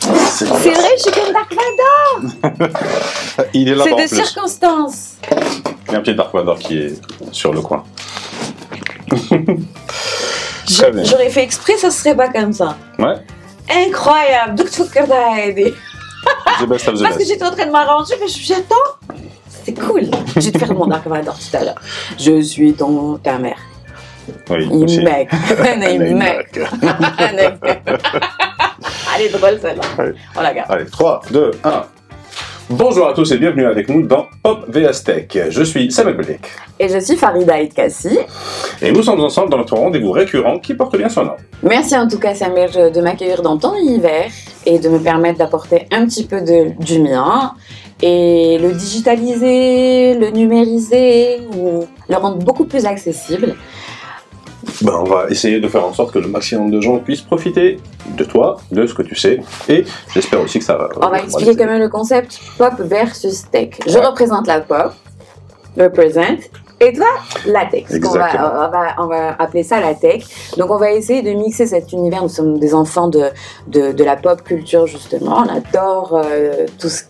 C'est vrai, je suis comme Dark Vador. Il est là C'est en de plus. circonstance. Il y a un petit Dark Vador qui est sur le coin. J'aurais fait exprès, ça serait pas comme ça. Ouais. Incroyable. The best of the Parce que j'étais en train de m'arranger, mais je me suis dit, attends, c'est cool. Je vais te faire mon Dark Vador tout à l'heure. Je suis ton ta mère. Oui, Il aussi. mec. Il mec. Elle est drôle celle-là. On la garde. Allez, 3, 2, 1. Bonjour à tous et bienvenue avec nous dans Pop VS Tech. Je suis Samuel Belek Et je suis Farida Itkassi. et nous sommes ensemble dans notre rendez-vous récurrent qui porte bien son nom. Merci en tout cas Samuel de m'accueillir dans ton univers et de me permettre d'apporter un petit peu de, du mien et le digitaliser, le numériser ou le rendre beaucoup plus accessible. Ben, on va essayer de faire en sorte que le maximum de gens puissent profiter de toi, de ce que tu sais, et j'espère aussi que ça va. On va expliquer quand même le concept pop versus tech. Je Ouais. représente la pop, represent, et toi, la tech. On va, on, va, on va appeler ça la tech. Donc on va essayer de mixer cet univers. Nous sommes des enfants de, de, de la pop culture justement. On adore euh, tout ce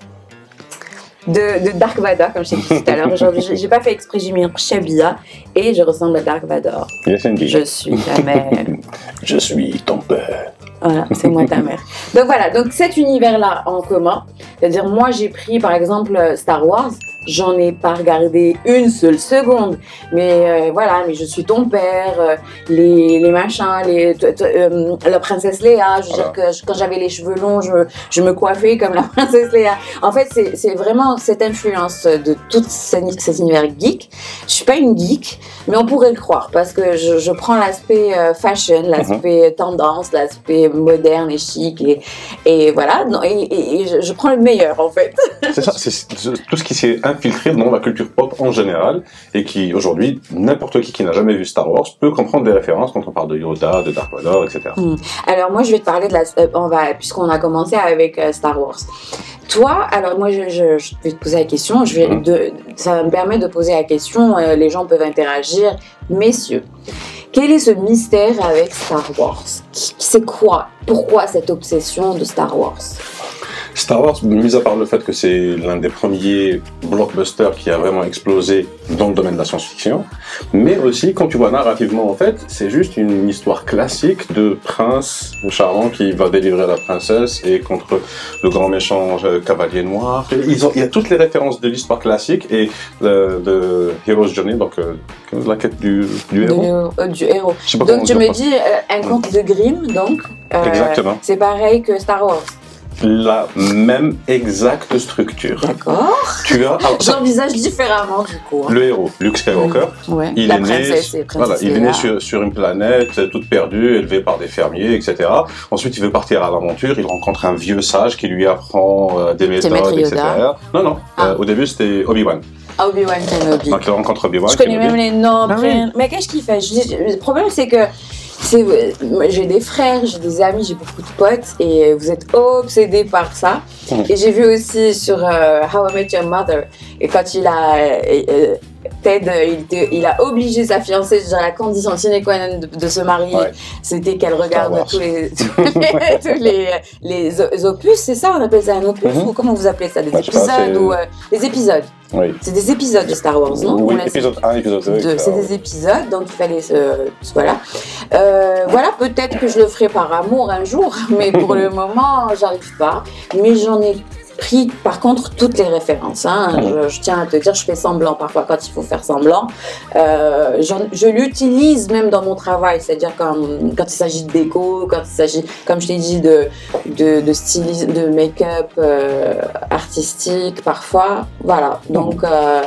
de, de Dark Vador, comme je t'ai dit tout à l'heure. Aujourd'hui, j'ai pas fait exprès, j'ai mis un Shabia et je ressemble à Dark Vador. Yes, indeed. Je suis ta mère. Je suis ton père. Voilà, c'est moi ta mère. Donc voilà, donc cet univers-là en commun, c'est-à-dire moi j'ai pris par exemple Star Wars, j'en ai pas regardé une seule seconde, mais euh, voilà, mais je suis ton père, euh, les, les machins, les, t- t- euh, la princesse Léa, je veux dire que je- quand j'avais les cheveux longs, je, me- je me coiffais comme la princesse Léa. En fait, c'est c'est vraiment cette influence de tout cet cet univers geek. Je suis pas une geek, mais on pourrait le croire parce que je, je prends l'aspect euh, fashion, l'aspect tendance, l'aspect moderne et chic et, et voilà. Non, Et, et- et je, je prends le meilleur en fait. C'est ça, c'est tout ce qui s'est infiltré dans la culture pop en général et qui aujourd'hui, n'importe qui qui n'a jamais vu Star Wars peut comprendre des références quand on parle de Yoda, de Dark Vador, etc. Alors moi je vais te parler de la, euh, on va puisqu'on a commencé avec euh, Star Wars. Toi, alors moi je, je- je vais te poser la question. Je vais Mhm. de, ça me permet de poser la question. euh, les gens peuvent interagir. Messieurs, quel est ce mystère avec Star Wars? C'est quoi? Pourquoi cette obsession de Star Wars? Star Wars, mis à part le fait que c'est l'un des premiers blockbusters qui a vraiment explosé dans le domaine de la science-fiction, mais aussi quand tu vois narrativement en fait, c'est juste une histoire classique de prince charmant qui va délivrer la princesse et contre le grand méchant euh, cavalier noir. Ils ont, il y a toutes les références de l'histoire classique et euh, de Hero's Journey, donc euh, la quête du, du De- héros. euh, du héros Donc tu me dis un conte de Grimm, donc Exactement. C'est pareil que Star Wars. La même exacte structure. D'accord. Tu as J'envisage différemment du coup. hein. le héros, Luke Skywalker. Ouais. Il La est né, princesse voilà, il est né sur, sur une planète toute perdue, élevée par des fermiers, etc. Ensuite, il veut partir à l'aventure. Il rencontre un vieux sage qui lui apprend euh, des méthodes, etc. Non, non. Ah. euh, au début, c'était Obi-Wan. Obi-Wan Kenobi. Donc, il rencontre Obi-Wan. Je connais Kenobi. même les noms. Ah prénoms. Mais qu'est-ce qu'il fait? Le problème, c'est que j'ai des frères, j'ai des amis, j'ai beaucoup de potes et vous êtes obsédés par ça. Et j'ai vu aussi sur euh, How I Met Your Mother, et quand il a. euh, Ted, euh, il, a obligé sa fiancée, je dirais la condition sine qua non de, de se marier, Ouais. c'était qu'elle regarde tous les, tous les, tous les, les opus, c'est ça On appelle ça un opus Mhm. Ou comment vous appelez ça Des pas, épisodes ou euh, Des épisodes Oui. C'est des épisodes de Star Wars, non? Oui, épisode 1, épisode 2. de- c'est des épisodes, donc il fallait se. Voilà. Euh, voilà, peut-être que je le ferai par amour un jour, mais pour le moment, j'arrive pas. Mais j'en ai pris par contre toutes les références. hein. Je, je tiens à te dire, je fais semblant parfois quand il faut faire semblant. Euh, je l'utilise même dans mon travail, c'est-à-dire quand, quand il s'agit de déco, quand il s'agit, comme je t'ai dit, de, de, de stylisme, de make-up euh, artistique parfois. Voilà. Donc. euh,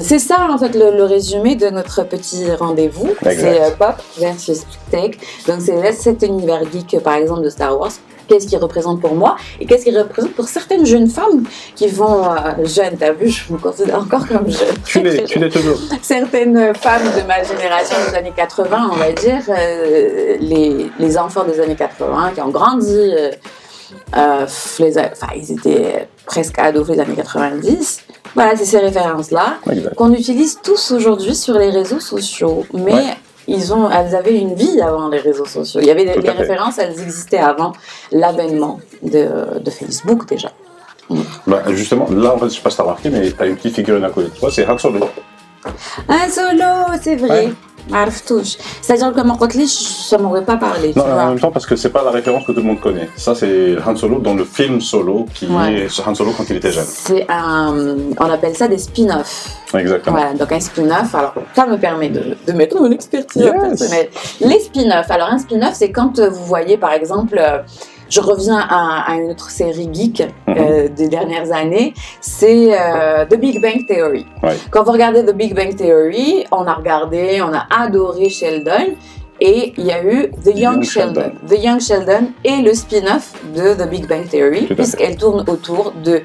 c'est ça en fait le, le résumé de notre petit rendez-vous. C'est euh, pop versus tech. Donc c'est cet univers geek par exemple de Star Wars. Qu'est-ce qu'il représente pour moi et qu'est-ce qu'il représente pour certaines jeunes femmes qui vont euh, jeunes. T'as vu, je me considère encore comme jeune. Tu l'es, toujours. Certaines femmes de ma génération des années 80, on va dire, euh, les, les enfants des années 80 qui ont grandi, les enfin ils étaient presque ados les années 90. Voilà, c'est ces références-là qu'on utilise tous aujourd'hui sur les réseaux sociaux. Mais Ouais. ils ont, elles avaient une vie avant les réseaux sociaux. Il y avait des- les références, elles existaient avant l'avènement de, de Facebook déjà. Bah, justement, là, en fait, je sais pas si t'as remarqué, mais t'as une petite figurine à côté de toi, c'est Han Solo. Un solo, c'est vrai. Ouais. Marftouche. C'est-à-dire que mon côté, ça m'aurait pas parlé. Non, en même temps, parce que c'est pas la référence que tout le monde connaît. Ça, c'est Han Solo dans le film Solo, qui Ouais. est Han Solo quand il était jeune. C'est un, on appelle ça des spin-offs. Exactement. Voilà, donc un spin-off, alors ça me permet de, de mettre mon expertise Yes. personnelle. Les spin-offs, alors un spin-off, c'est quand vous voyez par exemple, euh, je reviens à, à une autre série geek Mhm. euh, des dernières années, c'est euh, The Big Bang Theory. Ouais. Quand vous regardez The Big Bang Theory, on a regardé, on a adoré Sheldon. Et il y a eu The Young, Young Sheldon. Sheldon. The Young Sheldon est le spin-off de The Big Bang Theory, puisqu'elle tourne autour de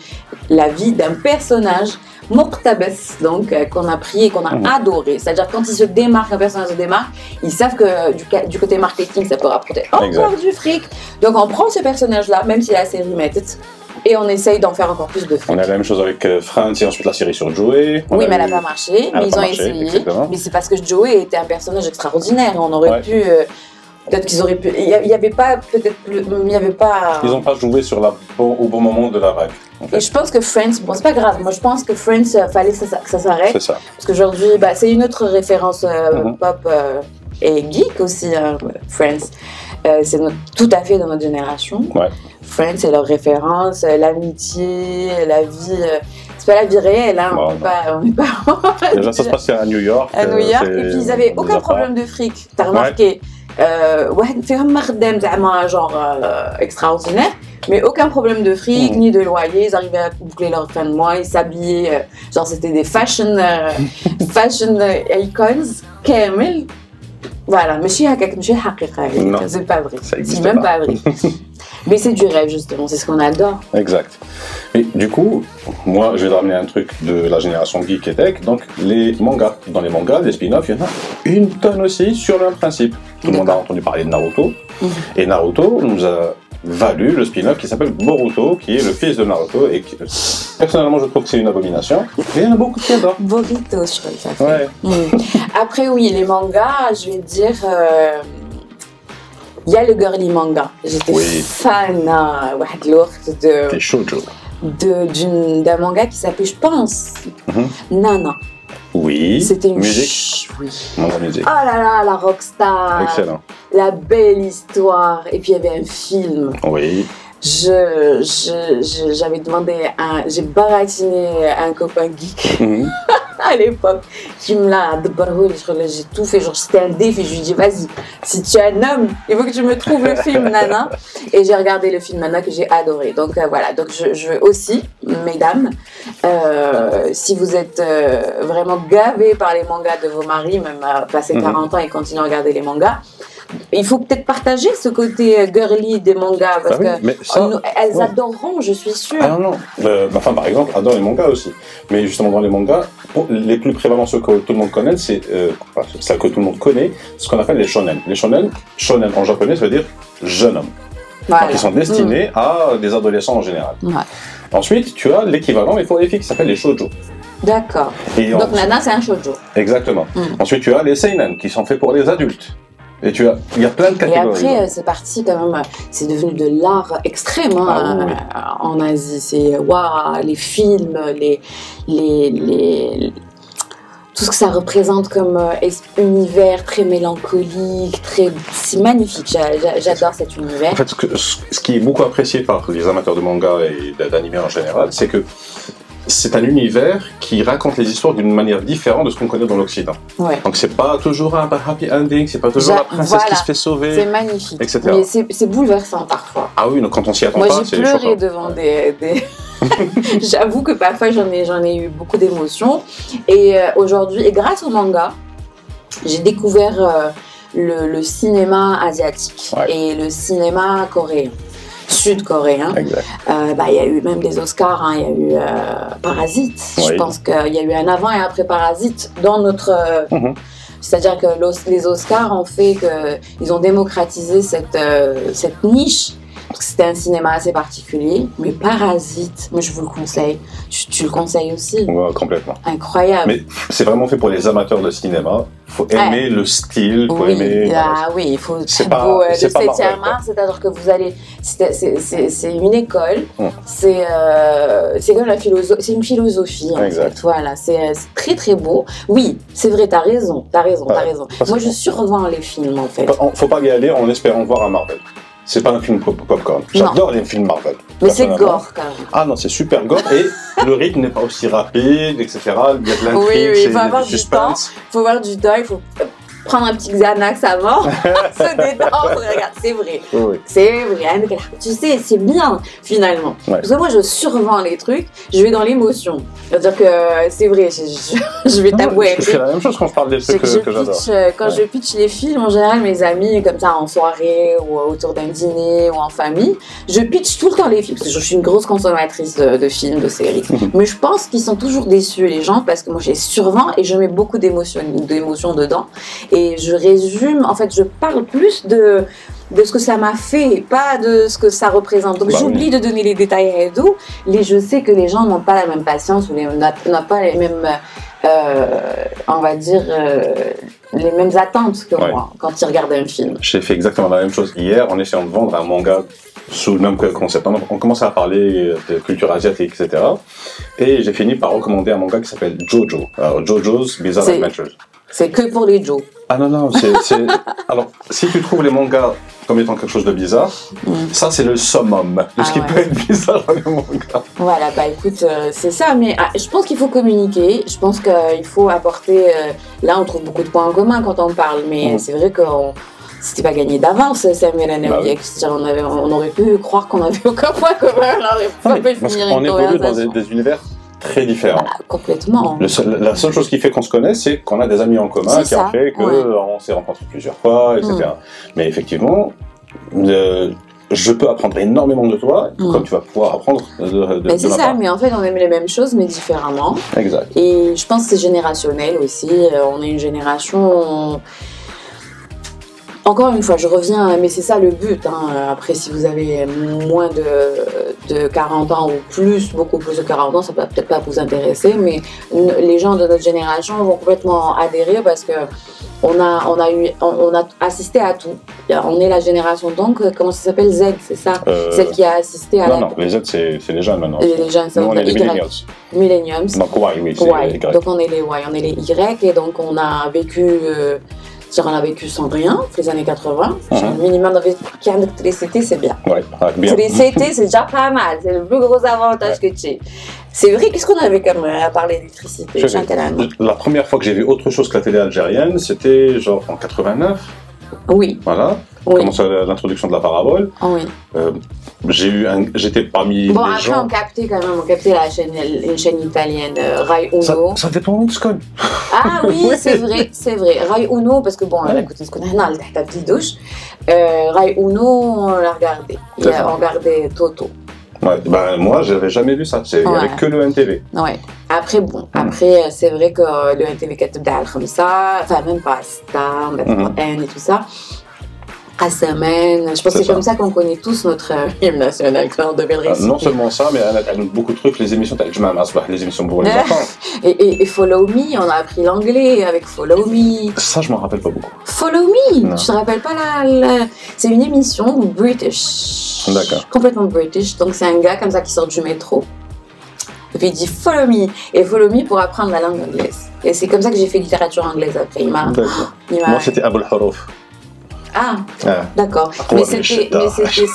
la vie d'un personnage Mortabes, donc euh, qu'on a pris et qu'on a Mhm. adoré. C'est-à-dire quand il se démarque, un personnage se démarque, ils savent que euh, du, côté marketing, ça peut rapporter encore Exact. du fric. Donc on prend ce personnage-là, même si la série mérite, et on essaye d'en faire encore plus de fric. On a la même chose avec euh, Friends et ensuite la série sur Joey. On Oui, mais elle n'a pas marché, mais ils ont marché, essayé. exactement. Mais c'est parce que Joey était un personnage extraordinaire. On aurait Ouais. pu. euh, Peut-être qu'ils auraient pu. Il n'y avait pas. Peut-être. Il n'y avait pas. Ils n'ont pas joué sur la, bon- au bon moment de la vague. en Et je pense que Friends, bon, c'est pas grave. Moi, je pense que Friends, euh, fallait que ça, s'arrête. C'est ça. Parce qu'aujourd'hui, bah, c'est une autre référence euh, Mhm. pop euh, et geek aussi, hein, Friends. Euh, c'est tout à fait de notre génération. Ouais. Friends, c'est leur référence, euh, l'amitié, la vie. euh, c'est pas la vie réelle, hein. Bon, on n'est non. pas. On n'est pas Déjà, ça se passait à New York. à New euh, York. c'est- Et puis ils avaient on les aucun a pas. problème de fric. T'as remarqué euh, واحد فيهم مخدم زعما genre euh, extraordinaire. Mais aucun problème de fric, Mhm. ni de loyer. Ils arrivaient à boucler leur fin de mois. Ils s'habillaient. euh, genre, c'était des fashion, euh, fashion euh, icons. كامل. Voilà. ماشي هكاك ماشي حقيقة. Non. C'est pas vrai. Ça C'est existe même pas. pas vrai. mais c'est du rêve, justement. C'est ce qu'on adore. Exact. Et du coup, moi, je vais te ramener un truc de la génération geek et tech. Donc, les mangas. Dans les mangas, les spin-offs, il y en a une tonne aussi sur le même principe. Tout le monde a entendu parler de Naruto. Mhm. Et Naruto nous a valu le spin-off qui s'appelle Boruto, qui est le fils de Naruto. Et qui, personnellement, je trouve que c'est une abomination. Mais il y en a beaucoup qui adorent. Burrito, je crois que ça fait. Ouais. Mm. Après, oui, les mangas, je vais dire. euh, il y a le girly manga. J'étais fan hein, à de. T'es. D'un manga qui s'appelle, je pense. Mhm. Nana. Oui. C'était une musique. Oh là là, la rockstar. Excellent. La belle histoire. Et puis il y avait un film. Oui je, j'avais demandé, j'ai baratiné un copain geek. Mhm. à l'époque. Qui me l'a j'ai tout fait, genre c'était un défi, je lui ai dit vas-y, si tu es un homme, il faut que tu me trouves le film Nana. Et j'ai regardé le film Nana que j'ai adoré. Donc euh, voilà, donc je, je veux aussi, mesdames, euh, si vous êtes euh, vraiment gavés par les mangas de vos maris, même à passer Mhm. 40 ans et continuer à regarder les mangas, il faut peut-être partager ce côté euh, girly des mangas parce Ah oui, que mais ça- nous- elles ouais. adoreront, je suis sûre. Ah non, non. Euh, ma femme, par exemple, adore les mangas aussi. Mais justement, dans les mangas, pour- les plus prévalents, ceux que tout le monde connaît, c'est euh, enfin, celles que tout le monde connaît, ce qu'on appelle les shonen. Les shonen, shonen en japonais, ça veut dire jeune homme. Voilà. Ils sont destinés à des adolescents en général. Mm. Ouais. Ensuite, tu as l'équivalent, mais pour les filles, qui s'appelle les shoujo. D'accord. Donc Nana, c'est un shoujo. Exactement. Mm. Ensuite, tu as les seinen, qui sont faits pour les adultes. Et tu as, il y a plein de Et catégories. après, euh, c'est parti quand même, euh, c'est devenu de l'art extrême hein, Ah oui, euh, en Asie. C'est waouh, les films, les, les, les- tout ce que ça représente comme univers très mélancolique, très, c'est magnifique. J'a- j'a- J'adore cet univers. En fait, ce, que- ce- qui est beaucoup apprécié par les amateurs de manga et d'anime en général, c'est que c'est un univers qui raconte les histoires d'une manière différente de ce qu'on connaît dans l'Occident. Ouais. Donc c'est pas toujours un happy ending, c'est pas toujours J'a- la princesse voilà. qui se fait C'est sauver, magnifique. etc. Mais c'est c'est bouleversant parfois. Ah oui, donc quand on s'y attend Moi, pas, j'ai c'est pleuré choquant. devant des. des- J'avoue que parfois j'en ai, j'en ai eu beaucoup d'émotions. Et euh, aujourd'hui, et grâce au manga, j'ai découvert euh, le, le cinéma asiatique Ouais. et le cinéma coréen, sud-coréen. Euh, bah, Il y a eu même des Oscars, hein. il y a eu euh, Parasite. Je pense qu'il y a eu un avant et après Parasite dans notre. euh, Mhm. C'est-à-dire que les Oscars ont fait qu'ils ont démocratisé cette, cette niche parce que c'était un cinéma assez particulier. Mais Parasite, moi je vous le conseille. Tu, tu le conseilles aussi Ouais, complètement. Incroyable. Mais c'est vraiment fait pour les amateurs de cinéma. faut aimer le style, faut oui, aimer. ah, oui, il faut C'est pas- beau euh, c'est pas 7 Marvel, art, c'est-à-dire que vous allez. C'est c'est- c'est- c'est une école, Mm. c'est euh, c'est comme la philosophie, c'est une philosophie en Exact. fait. Voilà, c'est euh, c'est très très beau. Oui, c'est vrai, t'as raison, t'as raison, t'as Ouais, raison. parce Moi je survends les films en fait. Faut pas y aller en espérant voir un Marvel. C'est pas un film pop- popcorn. J'adore les films Marvel. Mais c'est gore quand même. Ah non, c'est super gore et le rythme n'est pas aussi rapide, etc. Il y a de l'intrigue, Oui, oui, il faut avoir du du suspense. Il faut avoir du temps, il faut prendre un petit Xanax avant, se détendre. Regarde, c'est vrai. Oui. C'est vrai, tu sais, c'est bien finalement. Ouais. Parce que moi, je survends les trucs, je vais dans l'émotion. C'est-à-dire que euh, c'est vrai, je, je- je vais t'avouer. Fais la même chose quand je parle des C'est trucs que que, je que j'adore. pitch, euh, quand Ouais. je pitch les films, en général, mes amis, comme ça, en soirée ou autour d'un dîner ou en famille, je pitch tout le temps les films, parce que je suis une grosse consommatrice de, de films, de séries. Mais je pense qu'ils sont toujours déçus, les gens, parce que moi, j'ai survends et je mets beaucoup d'émotions d'émotions dedans. Et je résume, en fait, je parle plus de de ce que ça m'a fait, pas de ce que ça représente. Donc Bah j'oublie de donner les détails à Edo. Les, je sais que les gens n'ont pas la même patience ou n'ont pas les mêmes, euh, on va dire, euh, les mêmes attentes que Ouais. moi quand ils regardent un film. J'ai fait exactement la même chose hier en essayant de vendre un manga sous le même concept. On, commençait à parler de culture asiatique, etc. Et j'ai fini par recommander un manga qui s'appelle Jojo. Alors, Jojo's Bizarre Adventures. C'est que pour les Joe. Ah non, non, c'est... Alors, si tu trouves les mangas comme étant quelque chose de bizarre, Mm. ça c'est le summum de Ah ce qui ouais. peut être bizarre dans les mangas. Voilà, bah écoute, euh, c'est ça, mais ah, je pense qu'il faut communiquer, je pense qu'il faut apporter, euh, là on trouve beaucoup de points en commun quand on parle, mais Mhm. c'est vrai que on- c'était pas gagné d'avance, Samuel Anaoui, Bah oui. on, avait, on aurait pu croire qu'on avait aucun point commun, on aurait pas pu Parce finir qu'on une évolue dans des univers très différents. Ah, complètement. Le seul- la seule chose qui fait qu'on se connaît, c'est qu'on a des amis en commun qui ont ça, fait qu'on ouais. s'est rencontrés plusieurs fois, etc. Mm. Mais effectivement, euh, je peux apprendre énormément de toi, Mm. comme tu vas pouvoir apprendre de, de, Mais de c'est ça, part. mais en fait on aime les mêmes choses mais différemment. Exact. Et je pense que c'est générationnel aussi. Euh, On est une génération. Encore une fois, je reviens, mais c'est ça le but. hein. Après, si vous avez moins de, de 40 ans ou plus, beaucoup plus de 40 ans, ça peut peut-être pas vous intéresser, mais les gens de notre génération vont complètement adhérer parce que on a, on a, eu, on, on a assisté à tout. On est la génération donc, comment ça s'appelle Z, c'est ça? Euh, Celle qui a assisté à non, la. non, les Z, c'est c'est les jeunes maintenant. Les les jeunes, Nous, on est les Y. millennials. Millenniums. Donc, ouais, oui, c'est les Y. donc on est les ouais, on est les Y et donc on a vécu euh, on a vécu sans rien les années 80. Mhm. Genre, minimum d'électricité, c'est bien. Ouais, bien. L'électricité, c'est déjà pas mal. C'est le plus gros avantage que tu aies. C'est vrai, qu'est-ce qu'on avait comme euh, à part l'électricité La première fois que j'ai vu autre chose que la télé algérienne, c'était genre en 89, Oui, voilà. oui, Commence l'introduction de la parabole. oui. Euh, j'ai eu j'étais parmi bon, après, gens. Bon, après, on captait quand même, on captait la chaîne, une chaîne italienne, euh, Rai Uno. Ça, dépend de ce. Ah oui, c'est vrai, c'est vrai. Rai Uno, parce que bon, ouais. à côté de ce qu'on a, non, la petite douche. Euh, Rai Uno, on l'a regardé. On regardait Toto. Ouais, ben moi, j'avais jamais vu ça. Il n'y avait que le MTV. Ouais. Après, bon, hmm. après, c'est vrai que le MTV 4 comme ça, enfin, même pas Star, maintenant N et tout ça. À semaine, je pense que C'est comme ça qu'on connaît tous notre euh, hymne national, qu'on devait le Euh, réciter. non seulement ça, mais elle a, beaucoup de trucs, les émissions, Masbah, les émissions pour les Ouais. enfants. Et, et- et Follow Me, on a appris l'anglais avec Follow Me. Ça, je m'en rappelle pas beaucoup. Follow Me, Non. tu te rappelles pas la, la- C'est une émission British. D'accord. Complètement British. Donc c'est un gars comme ça qui sort du métro. Et puis il dit Follow Me. Et Follow Me pour apprendre la langue anglaise. Et c'est comme ça que j'ai fait littérature anglaise après. Il m'a- Moi, c'était Abul Harouf. Ah, ah, d'accord. Mais c'était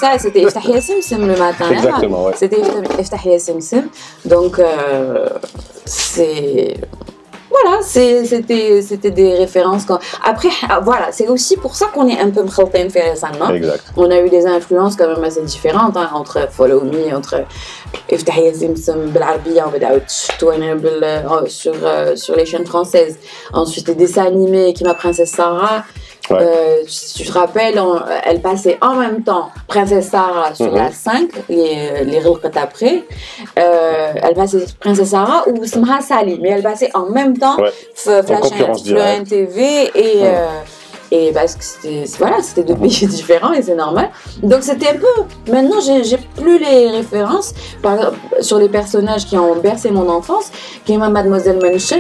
ça, c'était Iftah Yassimsim le matin. Hein. Exactement, ouais. C'était Iftah Yassimsim. Donc, euh, c'est. Voilà, c'était des références. Après, ah, voilà, c'est aussi pour ça qu'on est un peu mkhaltain hein. récemment. Exact. On a eu des influences quand même assez différentes hein, entre Follow Me, entre Iftah Yassimsim, Belarbiya, euh, sur, euh, sur les chaînes françaises. Ensuite, des dessins animés, qui ma princesse Sarah. Ouais. Euh, si tu te rappelles, on- elle passait en même temps Princesse Sarah sur Mhm. la 5, les, les Rilqat après. Euh, elle passait Princesse Sarah ou Smha Sali, mais elle passait en même temps Ouais. En Flash directe. TV et, Mhm. euh, et parce que c'était voilà, c'était deux pays différents et c'est normal. Donc c'était un peu. Maintenant, j'ai plus les références par, sur les personnages qui ont bercé mon enfance. Qui est Mademoiselle Mansion.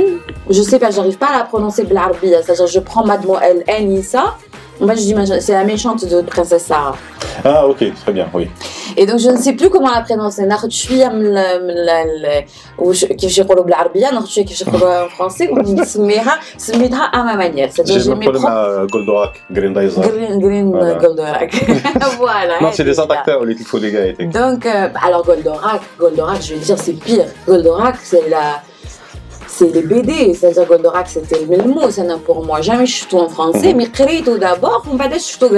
Je sais pas, j'arrive pas à la prononcer Blarbia. Hein. C'est-à-dire, je prends Mademoiselle Anissa moi, je dis, c'est la méchante de Princesse Sarah. Ah, ok, très bien, oui. Et donc, je ne sais plus comment la prononcer. Narchouya, ou Kifchirolo Blarbia, Narchouya Kifchirolo en français, ou Smira, Smira à ma manière. C'est-à-dire, j'ai mes propres. Goldorak, Grindizer. Green, Green. Goldorak. voilà. Non, c'est des acteurs, les Tifo, les gars. Donc, euh, alors, Goldorak, Goldorak, je vais dire, c'est pire. Goldorak, c'est la c'est les BD, c'est-à-dire Goldorak c'était le mot, c'est un pour moi. Jamais je suis tout en français, Mhm. mais créé tout d'abord, on va dire je suis tout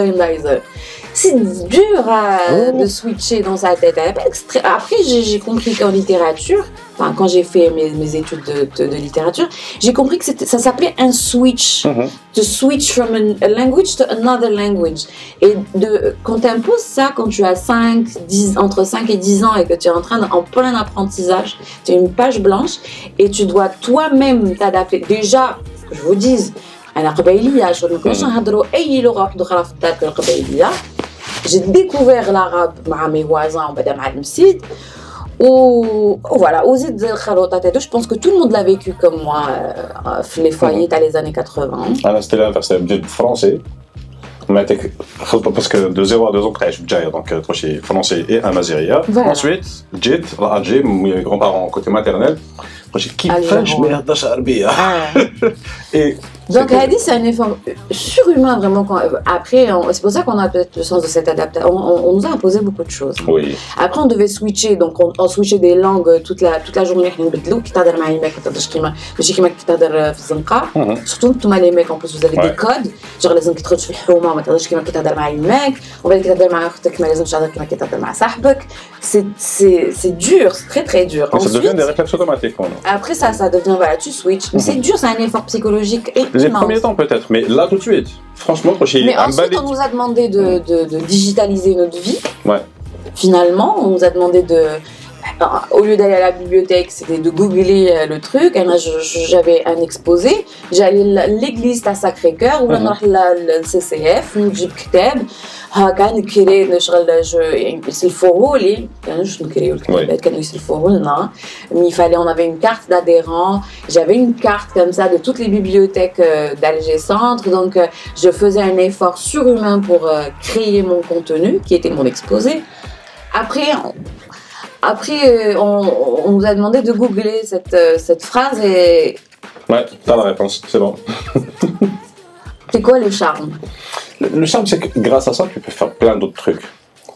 C'est dur à- Oh. de switcher dans sa tête. Elle est pas extré- Après, j'ai j'ai compris qu'en littérature, enfin, quand j'ai fait mes, mes études de, de- de littérature, j'ai compris que c'était- ça s'appelait un switch. Mhm. To switch from an- a language to another language. Et de, quand tu imposes ça, quand tu as 5, 10, entre 5 et 10 ans et que tu es en train de, en plein apprentissage, tu as une page blanche et tu dois toi-même t'adapter. Déjà, que je vous dise, أنا قبيلية شغل ما كناش نهضروا أي لغة واحدة أخرى في الدار القبيلية j'ai découvert l'arabe avec mes voisins, madame Al-Msid. Ou voilà, aux je pense que tout le monde l'a vécu comme moi, euh, les foyers dans les années 80. Ah, c'était l'inverse, c'était français. Parce que de 0 à 2 ans, je donc euh, je suis français et amazérien. Voilà. Ensuite, j'ai mes grands-parents côté maternel, j'ai kiffé, je ah. Et Donc Hadi, c'est un effort surhumain vraiment. Quand... Après, on- c'est pour ça qu'on a peut-être le sens de cette adaptation. On, on- on nous a imposé beaucoup de choses. وي Après, on devait switcher, donc on, on switchait des langues toute la, toute la journée. احنا نبدلو كي تهضر مع يماك ما تهضرش كيما ماشي كيما كي تهضر في الزنقة. Mhm. Surtout انتوما les mecs en plus vous avez Ouais. des codes. Genre لازم كي تخرج في الحومة وما تهضرش كيما كي تهضر مع يماك. وبعد كي تهضر مع اختك ما لازمش تهضر كيما كي تهضر مع صاحبك. C'est c'est c'est dur, c'est très très dur. ça devient Ensuite, des réflexes automatiques quoi. après ça, ça devient voilà, tu switches. Mais Mhm. c'est dur, c'est un effort psychologique les premiers temps peut-être, mais là tout de suite. Franchement, crochet. Mais ensuite, on nous a demandé de, de digitaliser notre vie. Ouais. Finalement, on nous a demandé de Au lieu d'aller à la bibliothèque, c'était de googler euh, le truc. Et là, je- je- j'avais un exposé. J'allais à l'église à Sacré-Cœur ou Mhm. نروح للCCF نجيب كتاب هكا نكري نشغل جو يعني يسلفوه لي كانوش نكريو الكتابات كانوا يسلفوه لنا mais il fallait on avait une carte d'adhérent j'avais une carte comme ça de toutes les bibliothèques euh, d'Alger Centre donc euh, je faisais un effort surhumain pour euh, créer mon contenu qui était mon exposé après on- après euh, on, on nous a demandé de googler cette, euh, cette phrase et ouais t'as la réponse c'est bon. C'est quoi le charme? Le, le charme, c'est que grâce à ça, tu peux faire plein d'autres trucs.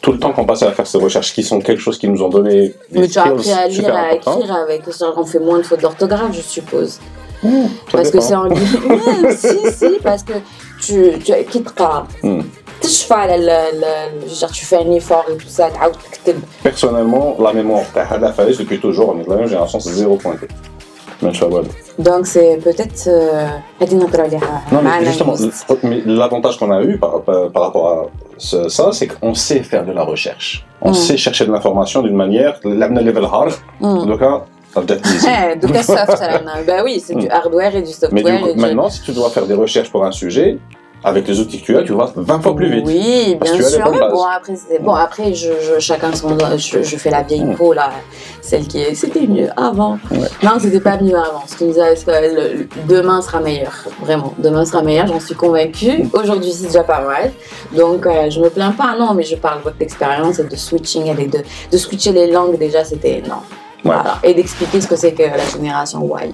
Tout le temps qu'on passait à faire ces recherches qui sont quelque chose qui nous ont donné des mais tu as appris à lire à écrire avec on fait moins de fautes d'orthographe je suppose. Ça parce que c'est en Ouais, si si parce que tu tu quittes pas. Hmm تشفى على ال- ال- genre, tu fais un effort et tout ça تعاود تكتب Personnellement, la mémoire, t'as Hada Faez, depuis toujours, on est de la même génération, c'est zéro pointé. Mais je sais pas. Donc c'est peut-être euh, غادي نهضروا عليها Non, مع mais justement, analyste. l- mais l'avantage qu'on a eu par, par- par rapport à ce- ça, c'est qu'on sait faire de la recherche. On Mm. sait chercher de l'information d'une manière, l'amna level hard, Hmm. donc hein, ça devient easy. Eh, donc un software bah oui c'est du hardware et du Hmm. Mais software du coup, et du- maintenant, si tu dois faire des recherches pour un sujet, avec les outils que tu as, tu vas 20 fois plus vite. Oui, bien sûr. Bon après, bon après, je, je- chacun son, je, je fais la vieille Mm. peau là, celle qui est, c'était mieux avant. Ouais. Non, c'était pas mieux avant. Ce qui nous a, ce que le- le- demain sera meilleur, vraiment. Demain sera meilleur, j'en suis convaincue. Aujourd'hui, c'est déjà pas mal. Donc, euh, je me plains pas, non, mais je parle de votre expérience et de switching, et de, de switcher les langues déjà, c'était non. Voilà. Et d'expliquer ce que c'est que la génération Y.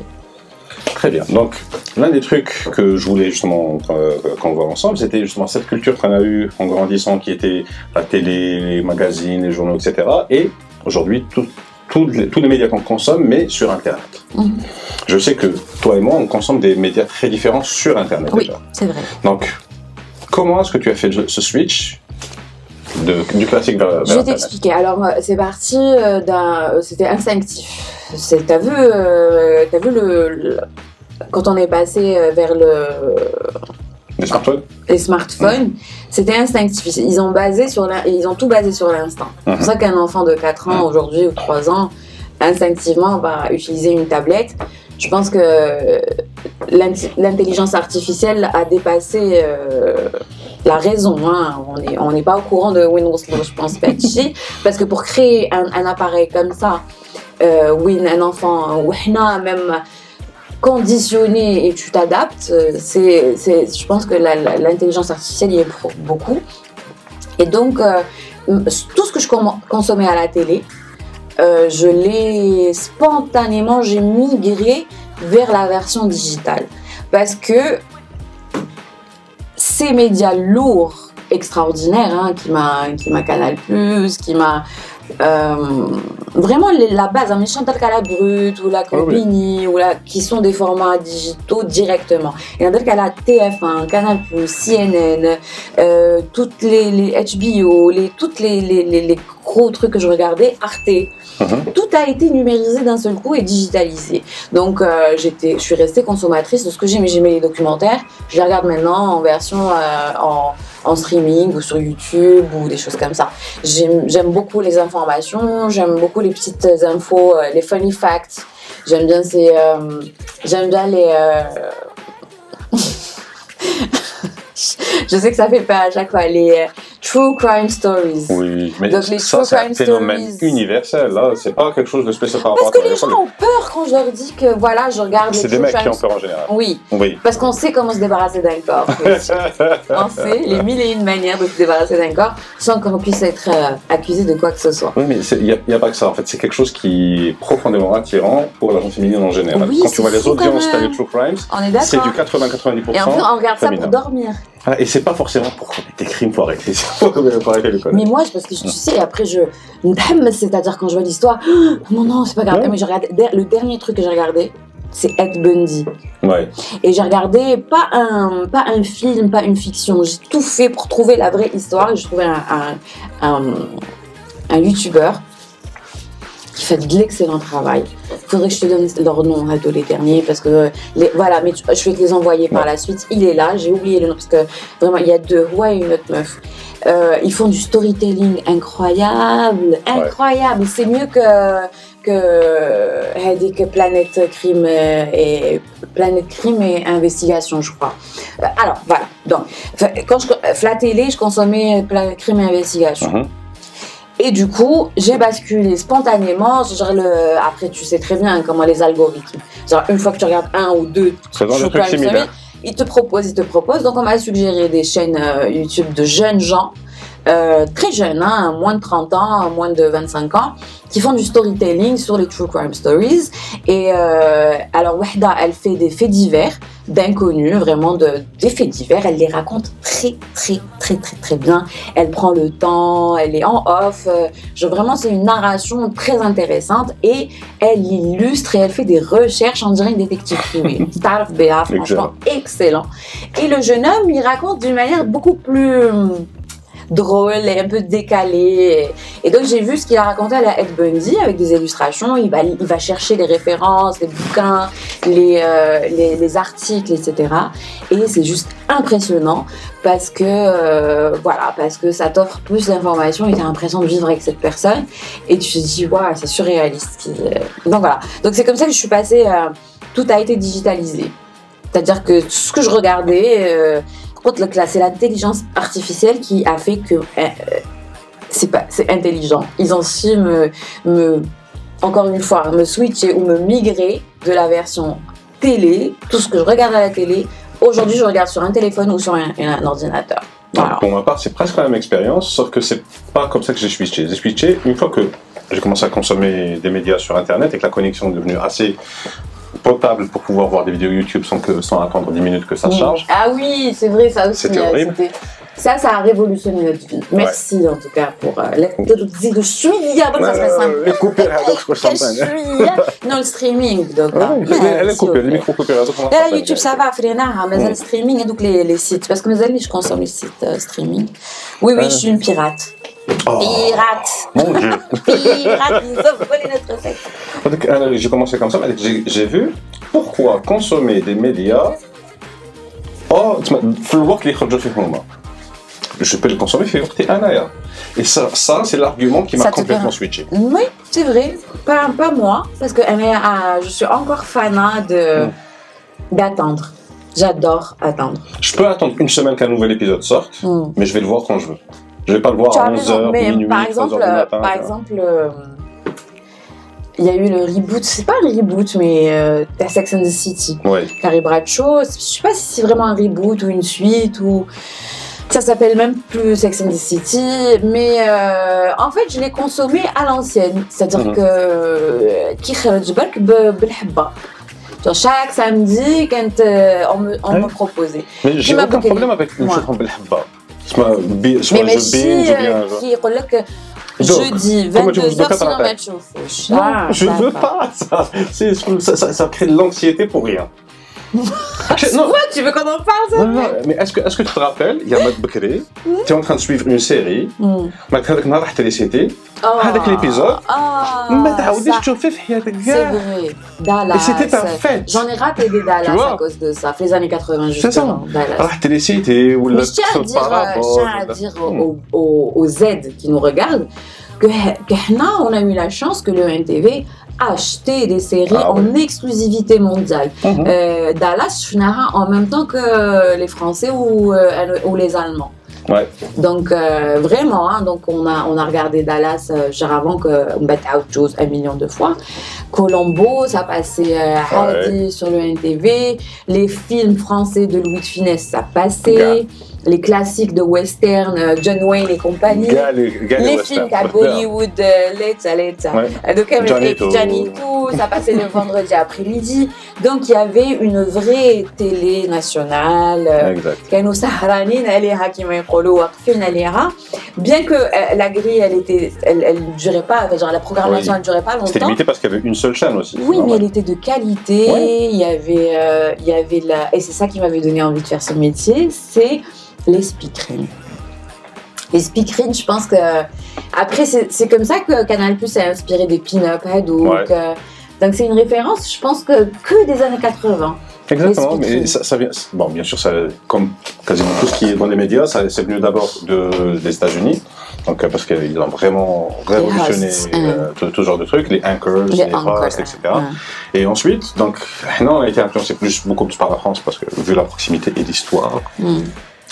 Très bien. Donc, l'un des trucs que je voulais justement euh, qu'on voit ensemble, c'était justement cette culture qu'on a eue en grandissant, qui était la télé, les magazines, les journaux, etc. Et aujourd'hui, tout- tous les, tous les médias qu'on consomme, mais sur Internet. Mhm. Je sais que toi et moi, on consomme des médias très différents sur Internet Oui, c'est vrai. Donc, comment est-ce que tu as fait ce switch de, du classique vers, Je vais t'expliquer. Alors, euh, c'est parti euh, d'un. euh, C'était instinctif. C'est- T'as vu, euh, t'as vu le, le- quand on est passé euh, vers le les smartphones. Les smartphones, c'était instinctif. Ils ont basé sur la, ils ont tout basé sur l'instinct. C'est pour mm-hmm. ça qu'un enfant de 4 ans mm. aujourd'hui ou 3 ans instinctivement va utiliser une tablette. Je pense que l'intelligence artificielle a dépassé euh, la raison. Hein. On n'est pas au courant de Windows, je pense, Patchy, parce que pour créer un, appareil comme ça, euh, un enfant, ou même conditionné et tu t'adaptes, euh, c'est, je pense que l'intelligence artificielle y est pour beaucoup. Et donc, euh, tout ce que je consommais à la télé, euh, je l'ai spontanément, j'ai migré vers la version digitale. Parce que ces médias lourds, extraordinaires, hein, qui m'a qui m'a Canal+, qui m'a euh, vraiment les- la base, un qu'à la brute ou la Ah oui. compagnie ou la, qui sont des formats digitaux directement. Et tel qu'à la TF1, Canal+, CNN, euh, toutes les, les HBO, les toutes les, les, les, les gros trucs que je regardais, Arte, Mhm. tout a été numérisé d'un seul coup et digitalisé. Donc euh, j'étais, je suis restée consommatrice de ce que j'aimais. J'aimais les documentaires. Je les regarde maintenant en version euh, en, en streaming ou sur YouTube ou des choses comme ça. J'aime, beaucoup les informations. J'aime beaucoup les petites infos, euh, les funny facts. J'aime bien ces, j'aime bien les. je sais que ça fait pas à chaque fois les true crime stories. Oui, mais Donc, les ça, c'est un phénomène stories. universel. Là, c'est pas quelque chose de spécial par rapport Parce que les gens ont peur quand je leur dis que voilà, je regarde C'est des mecs qui ont peur en général. Oui, Oui. parce qu'on sait comment se débarrasser d'un corps. On sait les mille et une manières de se débarrasser d'un corps sans qu'on puisse être euh, accusé de quoi que ce soit. Oui, mais il n'y a, pas que ça. En fait, c'est quelque chose qui est profondément attirant pour la gente féminine en général. Oui, Quand tu vois les audiences les True Crimes, c'est du d'accord. 80-90%. Et en plus, on regarde ça pour dormir. Ah, et c'est pas forcément pour commettre des crimes, faut arrêter. conneries. Mais moi, parce que tu sais, après, je. C'est-à-dire, quand je vois l'histoire, non, non, c'est pas grave. Ouais. Mais je regarde, le dernier truc que j'ai regardé, c'est Ed Bundy. Ouais. Et j'ai regardé pas un, pas un film, pas une fiction. J'ai tout fait pour trouver la vraie histoire. Et j'ai trouvé un, un, un, un youtubeur qui fait de l'excellent travail. Faudrait que je te donne leur nom à tous les derniers parce que les, voilà, mais je vais te les envoyer par la suite. Il est là, j'ai oublié le nom parce que vraiment il y a deux ouais et une autre meuf. Euh, ils font du storytelling incroyable, incroyable. C'est mieux que que euh, que Planète Crime et Planète Crime et Investigation, je crois. Euh, alors voilà. Donc quand je la télé, je consommais Planète Crime et Investigation. Mhm. Et du coup, j'ai basculé spontanément. Après, tu sais très bien hein, comment les algorithmes. Une fois que tu regardes un ou deux, c'est dans des trucs similaires ils te proposent, ils te proposent. Donc, on m'a suggéré des chaînes euh, YouTube de jeunes gens, euh, très jeunes, hein, moins de 30 ans, moins de 25 ans, qui font du storytelling sur les true crime stories. Et euh, alors, Wahda, elle fait des faits divers d'inconnus, vraiment de, des faits divers. Elle les raconte très, très, très, très, très bien. Elle prend le temps, elle est en off. genre, vraiment, c'est une narration très intéressante et elle illustre et elle fait des recherches, on dirait une détective privée. Starf Béa, franchement, excellent. Et le jeune homme, il raconte d'une manière beaucoup plus drôle et un peu décalée. Et donc, j'ai vu ce qu'il a raconté à la Ed Bundy avec des illustrations. Il va, il va chercher les références, les bouquins, les, euh, les, les articles, etc. Et c'est juste impressionnant parce que, euh, voilà, parce que ça t'offre plus d'informations et tu as l'impression de vivre avec cette personne. Et tu te dis, waouh, c'est surréaliste. euh. Donc voilà. Donc c'est comme ça que je suis passée, tout a été digitalisé. C'est-à-dire que ce que je regardais, c'est l'intelligence artificielle qui a fait que euh, c'est pas, c'est intelligent. Ils ont su me, encore une fois, me switcher ou me migrer de la version télé, tout ce que je regarde à la télé. Aujourd'hui, je regarde sur un téléphone ou sur un, ordinateur. Pour ma part, c'est presque la même expérience, sauf que c'est pas comme ça que j'ai switché. J'ai switché une fois que j'ai commencé à consommer des médias sur Internet et que la connexion est devenue assez potable pour pouvoir voir des vidéos YouTube sans, que, sans attendre 10 minutes que ça Mm. charge. Ah oui, c'est vrai, ça aussi. C'était euh, horrible. Ça, ça a révolutionné notre vie. Merci en tout cas pour euh, donc ça serait simple. Comprends. chouïa. Non, le streaming. Donc, on va Là, YouTube, ça. va, Fréna, mais Mm. le streaming et donc les, les sites. Parce que mes amis, je consomme les sites euh, streaming. Oui, oui, je suis une pirate. Oh, Pirate. mon dieu. Pirate, ils ont volé notre secte. J'ai commencé comme ça, mais j'ai vu pourquoi consommer des médias Oh, je peux le consommer, Et ça, ça c'est l'argument qui m'a complètement switché. Oui, c'est vrai. Pas, pas, moi, parce que ah, je suis encore fanat hmm. d'attendre. J'adore attendre. Je peux attendre une semaine qu'un nouvel épisode sorte, hmm. mais je vais le voir quand je veux. Je vais pas le voir tu à 11h, Par exemple, heures du par exemple euh, il y a eu le reboot, c'est pas un reboot, mais euh, Sex and the City. Ouais. Carrie Bradshaw, je sais pas si c'est vraiment un reboot ou une suite ou. Ça s'appelle même plus Sex and the City, mais en fait, je l'ai consommé à l'ancienne. C'est-à-dire mm -hmm. que. Chaque samedi, quand on, me, on ouais. me proposait. Mais j'ai aucun problème avec le ouais. genre Belhabba. Je me je binge Jeudi, 22h sur match au fauche. Ah, je veux pas ça. Ça, ça. ça crée de l'anxiété pour rien. non. tu veux qu'on en parle ça, Non, mais est-ce que, est que tu te rappelles, il y a Matt Bakri, tu es en train de suivre une série, hmm. Matt Bakri n'a pas cité, avec l'épisode, Matt Aoudi, je te fais fier de C'est vrai, Dallas. Et c'était parfait. J'en ai raté des Dallas à cause de ça, les années 80, justement. C'est ça. Ou le. Mais je tiens à dire, euh, je tiens à dire hmm. aux Z qui nous regardent que, que on a eu la chance que le NTV acheter des séries ah en exclusivité mondiale. Mm -hmm. euh, Dallas finira en même temps que euh, les Français ou, euh, les Allemands. Donc euh, vraiment, hein, donc on a on a regardé Dallas genre avant que Bat Out Jones un million de fois. Colombo, ça passait sur le NTV. Les films français de Louis de Funès, ça passait les classiques de western, euh, John Wayne et compagnie, les films à Bollywood, euh, Let's euh, Let's, ouais. donc Janito. Janito, ça passait le vendredi après-midi. Donc il y avait une vraie télé nationale. Kano Bien que la grille, elle était, elle, elle durait pas, genre la programmation, oui. elle durait pas longtemps. C'était limité parce qu'il y avait une seule chaîne aussi. Oui, mais elle était de qualité. Ouais. Il y avait, euh, il y avait la, et c'est ça qui m'avait donné envie de faire ce métier, c'est les speakerines les speakerines je pense que après c'est comme ça que Canal Plus a inspiré des pin-up donc Ouais. euh, donc c'est une référence je pense que que des années 80 Exactement, mais ça, ça vient. Bon, bien sûr, ça, comme quasiment tout ce qui est dans les médias, ça, c'est venu d'abord de, des États-Unis. Donc, euh, parce qu'ils ont vraiment révolutionné euh, tout, tout genre de trucs, les anchors, les, les anchors, hosts, etc. ouais. Et ensuite, donc, non, on a été influencé plus, beaucoup plus par la France parce que vu la proximité et l'histoire, Hmm.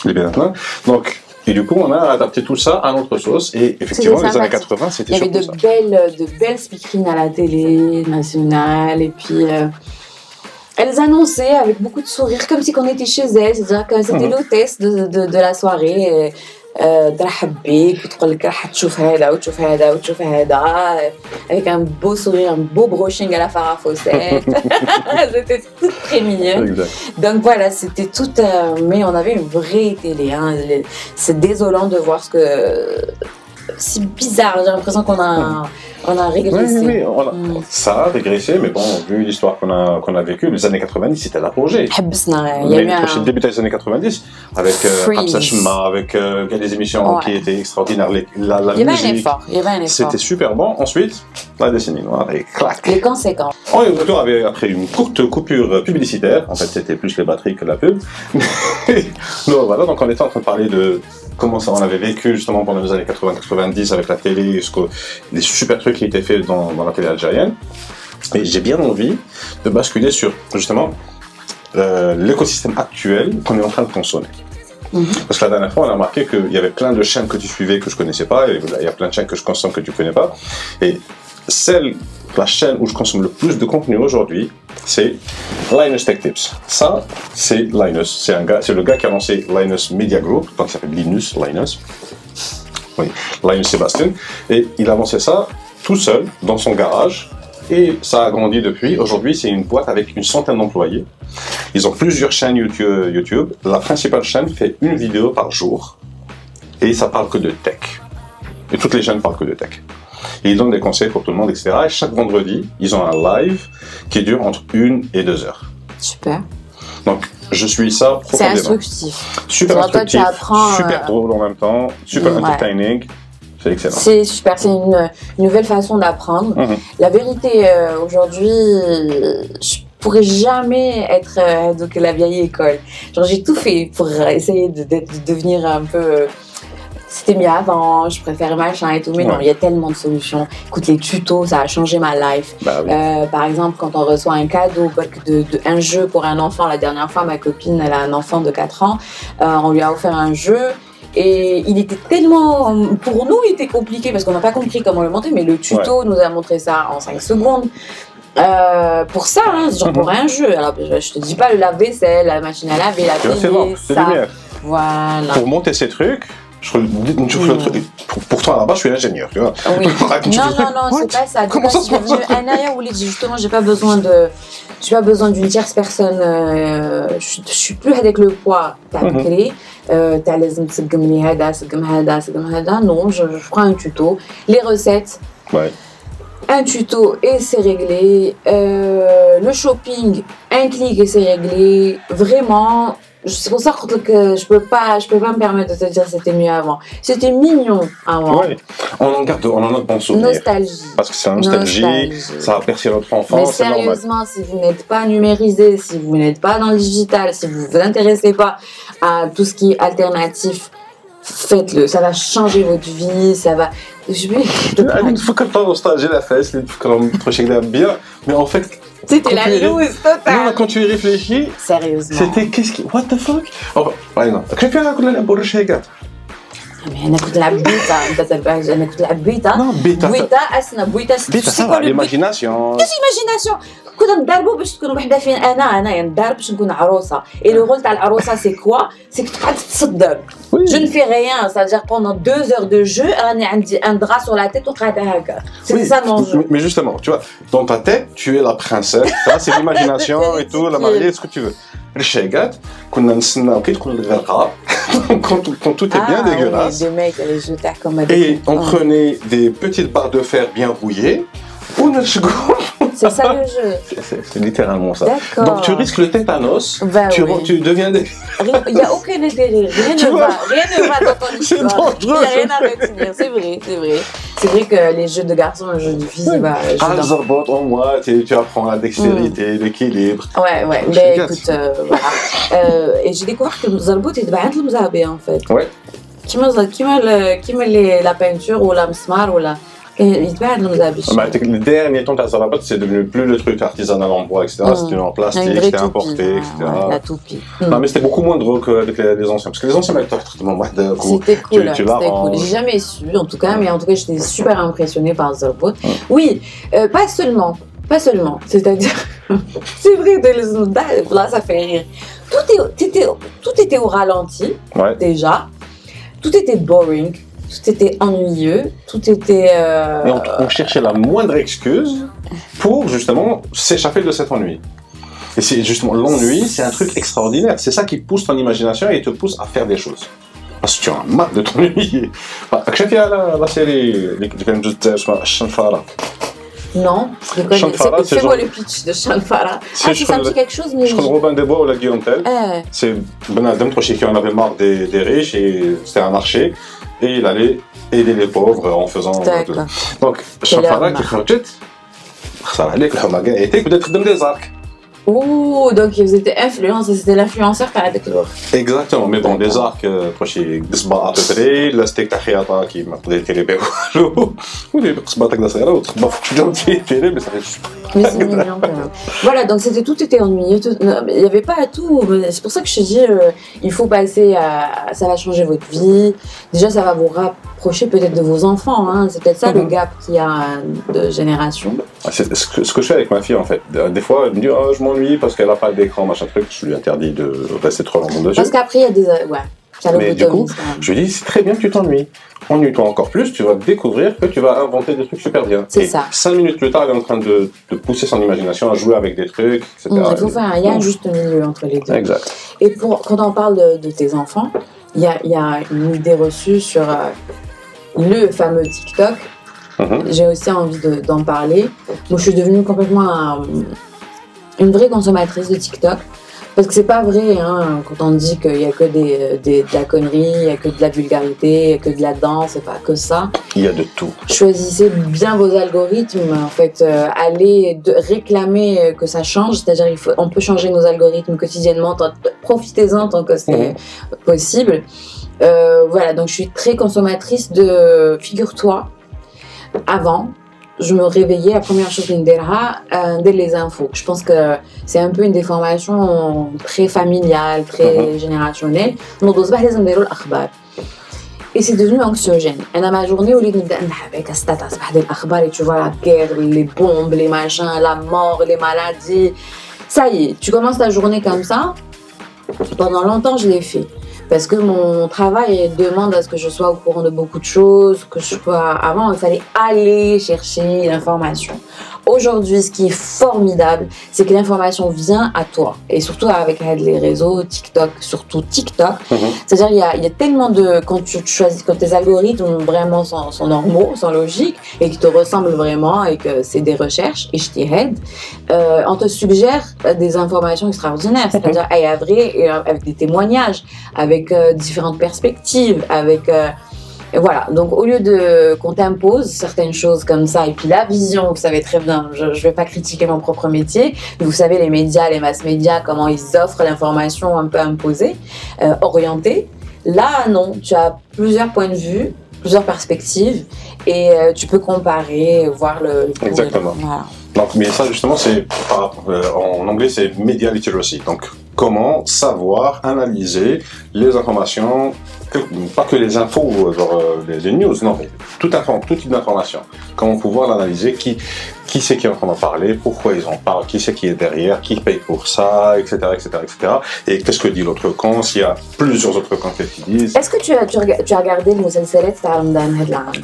Les. Donc, et du coup, on a adapté tout ça à notre sauce. Et effectivement, C'était les années sympathique. 80, Il c'était y avait de ça. belles, de belles speakerines à la télé nationale et puis euh, elles annonçaient avec beaucoup de sourire comme si on était chez elles, c'est-à-dire que c'était Mhm. l'hôtesse de, de, de la soirée ترحب بيك وتقول لك راح تشوف هذا وتشوف هذا وتشوف هذا avec un beau sourire, un beau brushing à la Farah Fawcett. c'était tout très mignon. Exact. Donc voilà, c'était tout. euh, mais on avait une vraie télé. hein. Les- C'est désolant de voir ce que. c'est bizarre. J'ai l'impression qu'on a, on a régressé. Oui, oui, oui. Hmm. Ça a régressé, mais bon, vu l'histoire qu'on a, qu'on a vécue, les années 90, c'était l'apogée. Le début des années 90, avec euh, Absachma, avec euh, des émissions qui étaient extraordinaires. La, la il y avait un effort. C'était super bon. Ensuite, la décennie noire et clac. Les conséquences. On est retour après une courte coupure publicitaire. En fait, c'était plus les batteries que la pub. donc voilà, donc on était en train de parler de comment ça on avait vécu justement pendant les années 80-90 avec la télé, que- des super trucs qui étaient faits dans, dans la télé algérienne. Et j'ai bien envie de basculer sur justement euh, l'écosystème actuel qu'on est en train de consommer. Mhm. Parce que la dernière fois, on a remarqué qu'il y avait plein de chaînes que tu suivais que je connaissais pas, et il y a plein de chaînes que je consomme que tu connais pas. Et celle, la chaîne où je consomme le plus de contenu aujourd'hui, c'est Linus Tech Tips. Ça, c'est Linus. C'est un gars, c'est le gars qui a lancé Linus Media Group, donc il s'appelle Linus, Linus. Oui, Linus Sébastien. Et il a lancé ça tout seul, dans son garage. Et ça a grandi depuis. Aujourd'hui, c'est une boîte avec une centaine d'employés. Ils ont plusieurs chaînes YouTube. La principale chaîne fait une vidéo par jour. Et ça parle que de tech. Et toutes les chaînes parlent que de tech. Et ils donnent des conseils pour tout le monde, etc. Et chaque vendredi, ils ont un live qui dure entre une et deux heures. Super. Donc, je suis ça C'est profondément. instructif. Super toi, instructif, apprends, super euh, drôle en même temps, super entertaining. C'est excellent. C'est super, c'est une, une nouvelle façon d'apprendre. Mhm. La vérité, euh, aujourd'hui, euh, je pourrais jamais être euh, donc la vieille école. Genre, j'ai tout fait pour essayer de, devenir un peu. C'était mieux avant, je préfère machin et tout. Mais non, il y a tellement de solutions. Écoute, les tutos, ça a changé ma life. Bah oui. Euh, par exemple, quand on reçoit un cadeau, de, de- un jeu pour un enfant, la dernière fois, ma copine, elle a un enfant de 4 ans, euh, on lui a offert un jeu. Et il était tellement, pour nous, il était compliqué parce qu'on n'a pas compris comment le monter, mais le tuto nous a montré ça en 5 secondes. Euh, pour ça, hein, genre Mhm. pour un jeu. Alors, je, te dis pas le lave-vaisselle, la machine à laver, la télé, bon, c'est ça. Voilà. Pour monter ces trucs, je trouve le truc. Pourtant, à la base, je suis ingénieur, tu vois. Ah oui. non, non, non, c'est pas ça. Comment ça se passe Un ailleurs où justement, j'ai pas besoin de. J'ai pas besoin d'une tierce personne. Euh, je, suis plus avec le poids t'as mm créé. Euh, t'as les non, je, je prends un tuto. Les recettes. Ouais un tuto et c'est réglé. Euh, le shopping, un clic et c'est réglé. Vraiment, c'est pour ça que je peux peux pas me permettre de te dire que c'était mieux avant. C'était mignon avant. Ouais. On en garde, on en a de bons. Nostalgie. Parce que c'est la nostalgie, ça a percé notre enfance. Mais sérieusement, si vous n'êtes pas numérisé, si vous n'êtes pas dans le digital, si vous ne vous intéressez pas à tout ce qui est alternatif, faites-le. Ça va changer votre vie, ça va. Je vais. Il faut que tu nostalgie la fesse, il faut que tu bien. Mais en fait. C'était la Quand tu- loose non, totale. quand tu y réfléchis Sérieusement. c'était qu'est-ce qui what the fuck oh, ouais non كيف كنا نلعبوا الرشيقات Mais انا كنت نلعب بيتا انت تلعب انا كنت نلعب بيتا non بيتا بيتا اسنا بيتا بيتا سي ça كوا va لو بيتا l'imagination كاش ايماجيناسيون كنا نضربوا باش تكون وحده فين انا انا ندار باش نكون عروسه اي لو رول تاع العروسه سي كوا سي تقعد تصدر oui Je ne fais rien, c'est-à-dire pendant deux heures de jeu, راني عندي un drap sur la tête وقاعدة هكا. C'est Oui, ça mon jeu. mais- Mais justement, tu vois, dans ta tête, tu es la princesse, ça c'est l'imagination et tout, la mariée, ce que tu veux. الشيقات كنا نستناو كي تكون الغرقه quand, tout- quand tout est bien Ah, dégueulasse oui, des mecs, les jeux tard comme à et des on coups. prenait des petites barres de fer bien rouillées ونشقوا c'est ça le jeu. C'est littéralement ça. Donc tu risques le tétanos, bah tu, deviens des. Il n'y a aucun intérêt, rien ne va, rien ne va dans ton histoire. C'est dangereux. Il n'y a rien à retenir, c'est vrai, c'est vrai. C'est vrai que les jeux de garçons, les jeux de filles, oui. bah. Ah, en moi, tu, apprends la dextérité, mm. l'équilibre. Ouais, ouais, mais ben, écoute, euh, voilà. Euh, et j'ai découvert que le Mzalbot est de Mzabé en fait. Ouais. Qui me, la peinture ou la msmar ou la. Bah, t'es- les derniers temps, Zarbot, c'est devenu plus le truc artisanal en bois, etc. Mm. C'était en plastique, c'était importé, ouais, etc. ouais, la toupie. Non, mais c'était beaucoup moins drôle qu'avec les, les anciens. Parce que les anciens, avec leur traitement, coup, C'était cool, tu c'était cool. J'ai jamais su, en tout cas, mais en tout cas, j'étais super impressionnée par. Ouais. Oui, euh, pas seulement, pas seulement. C'est-à-dire, c'est vrai, de les- là, ça fait rire. Tout, est, était, tout était au ralenti, Ouais. déjà. Tout était boring, tout était ennuyeux, tout était. Euh... On, cherchait la moindre excuse pour justement s'échapper de cet ennui. Et c'est justement l'ennui, c'est un truc extraordinaire. C'est ça qui pousse ton imagination et te pousse à faire des choses. Parce que tu as un marre de t'ennuyer. Bah, Qu'est-ce hein, la, la série bah, non, je connais. C'est quoi le pitch de Sean Farah Ah, c'est un petit quelque chose, mais. Je crois Robin ou la Guillotine. Eh. C'est Ben Adam, qui en avait marre des riches et c'était un marché et il allait aider les pauvres en faisant. Donc, Shafarak et Kharjet, ça allait que le était peut-être dans des arcs. Ouh, donc ils étaient influenceurs, c'était l'influenceur qui a avec l'autre. Exactement, mais bon, des arcs, تخشي قصبة à peu près, لاستيك تاع خياطة كي ما تقدري ديري بها والو ودير قصبة هكذا صغيرة وتخبى في الجو تيري بس Mais c'est mignon quand même. Voilà, donc c'était tout était ennuyeux. tout- non, mais Il n'y avait pas à tout. mais C'est pour ça que je te dis, euh, il faut passer à. Ça va changer votre vie. Déjà, ça va vous rapprocher peut-être de vos enfants. hein. C'est peut-être ça le Mhm. gap qu'il y a de génération. C'est ce que, ce que je fais avec ma fille en fait. Des fois, elle me dit oh, je m'ennuie parce qu'elle a pas d'écran, machin truc. Je lui interdis de rester trop longtemps dessus. Parce qu'après, il y a des. euh, Ouais, Mais du coup. Je lui dis c'est très bien que tu t'ennuies. Ennuie-toi encore plus, tu vas découvrir que tu vas inventer des trucs super bien. C'est ça. Cinq minutes plus tard, elle est en train de, de pousser son imagination à jouer avec des trucs, etc. Il faut faire un, il y a un Mm. juste milieu entre les deux. Exact. Et pour, quand on parle de, de tes enfants, il y a, il y a une idée reçue sur euh, le fameux TikTok. Mhm. J'ai aussi envie de- d'en parler. Moi, je suis devenue complètement un- une vraie consommatrice de TikTok. Parce que c'est pas vrai hein, quand on dit qu'il y a que des, des- de la connerie, il y a que de la vulgarité, il y a que de la danse, c'est pas que ça. Il y a de tout. Choisissez bien vos algorithmes. En fait, euh, allez de réclamer euh, que ça change. C'est-à-dire, il faut, on peut changer nos algorithmes quotidiennement. Profitez-en tant que c'est possible. Euh, voilà, donc je suis très consommatrice de. Figure-toi, avant, je me réveillais, la première chose que je euh, dès les infos. Je pense que c'est un peu une déformation très familiale, très générationnelle. Nous devons les et c'est devenu anxiogène. Et dans ma journée, au lieu de me dire, avec status, et tu vois la guerre, les bombes, les machins, la mort, les maladies. Ça y est, tu commences ta journée comme ça. Pendant longtemps, je l'ai fait parce que mon travail demande à ce que je sois au courant de beaucoup de choses, que je sois avant il fallait aller chercher l'information. Aujourd'hui, ce qui est formidable, c'est que l'information vient à toi. Et surtout avec les réseaux, TikTok, surtout TikTok. Mhm. C'est-à-dire, il y a, y a, tellement de. Quand tu choisis, quand tes algorithmes vraiment sont, sont, normaux, sont logiques, et qui te ressemblent vraiment, et que c'est des recherches, et je t'y aide, euh, on te suggère des informations extraordinaires. Mhm. C'est-à-dire, à vrai, avec des témoignages, avec euh, différentes perspectives, avec. Euh, et voilà, donc au lieu de qu'on t'impose certaines choses comme ça, et puis la vision, vous savez très bien, je ne vais pas critiquer mon propre métier, mais vous savez les médias, les mass médias, comment ils offrent l'information un peu imposée, euh, orientée. Là, non, tu as plusieurs points de vue, plusieurs perspectives, et euh, tu peux comparer, voir le... Exactement. Voilà. Donc, mais ça justement, c'est euh, en anglais, c'est media literacy. Donc, comment savoir analyser les informations pas que les infos, genre euh, les, news, non, mais tout, tout type d'information. Comment pouvoir l'analyser, qui, qui c'est qui est en train d'en parler, pourquoi ils en parlent, qui c'est qui est derrière, qui paye pour ça, etc., etc., etc. Et qu'est-ce que dit l'autre camp, s'il y a plusieurs autres camps qui disent. Est-ce que tu as, tu, as regardé le Mousselselet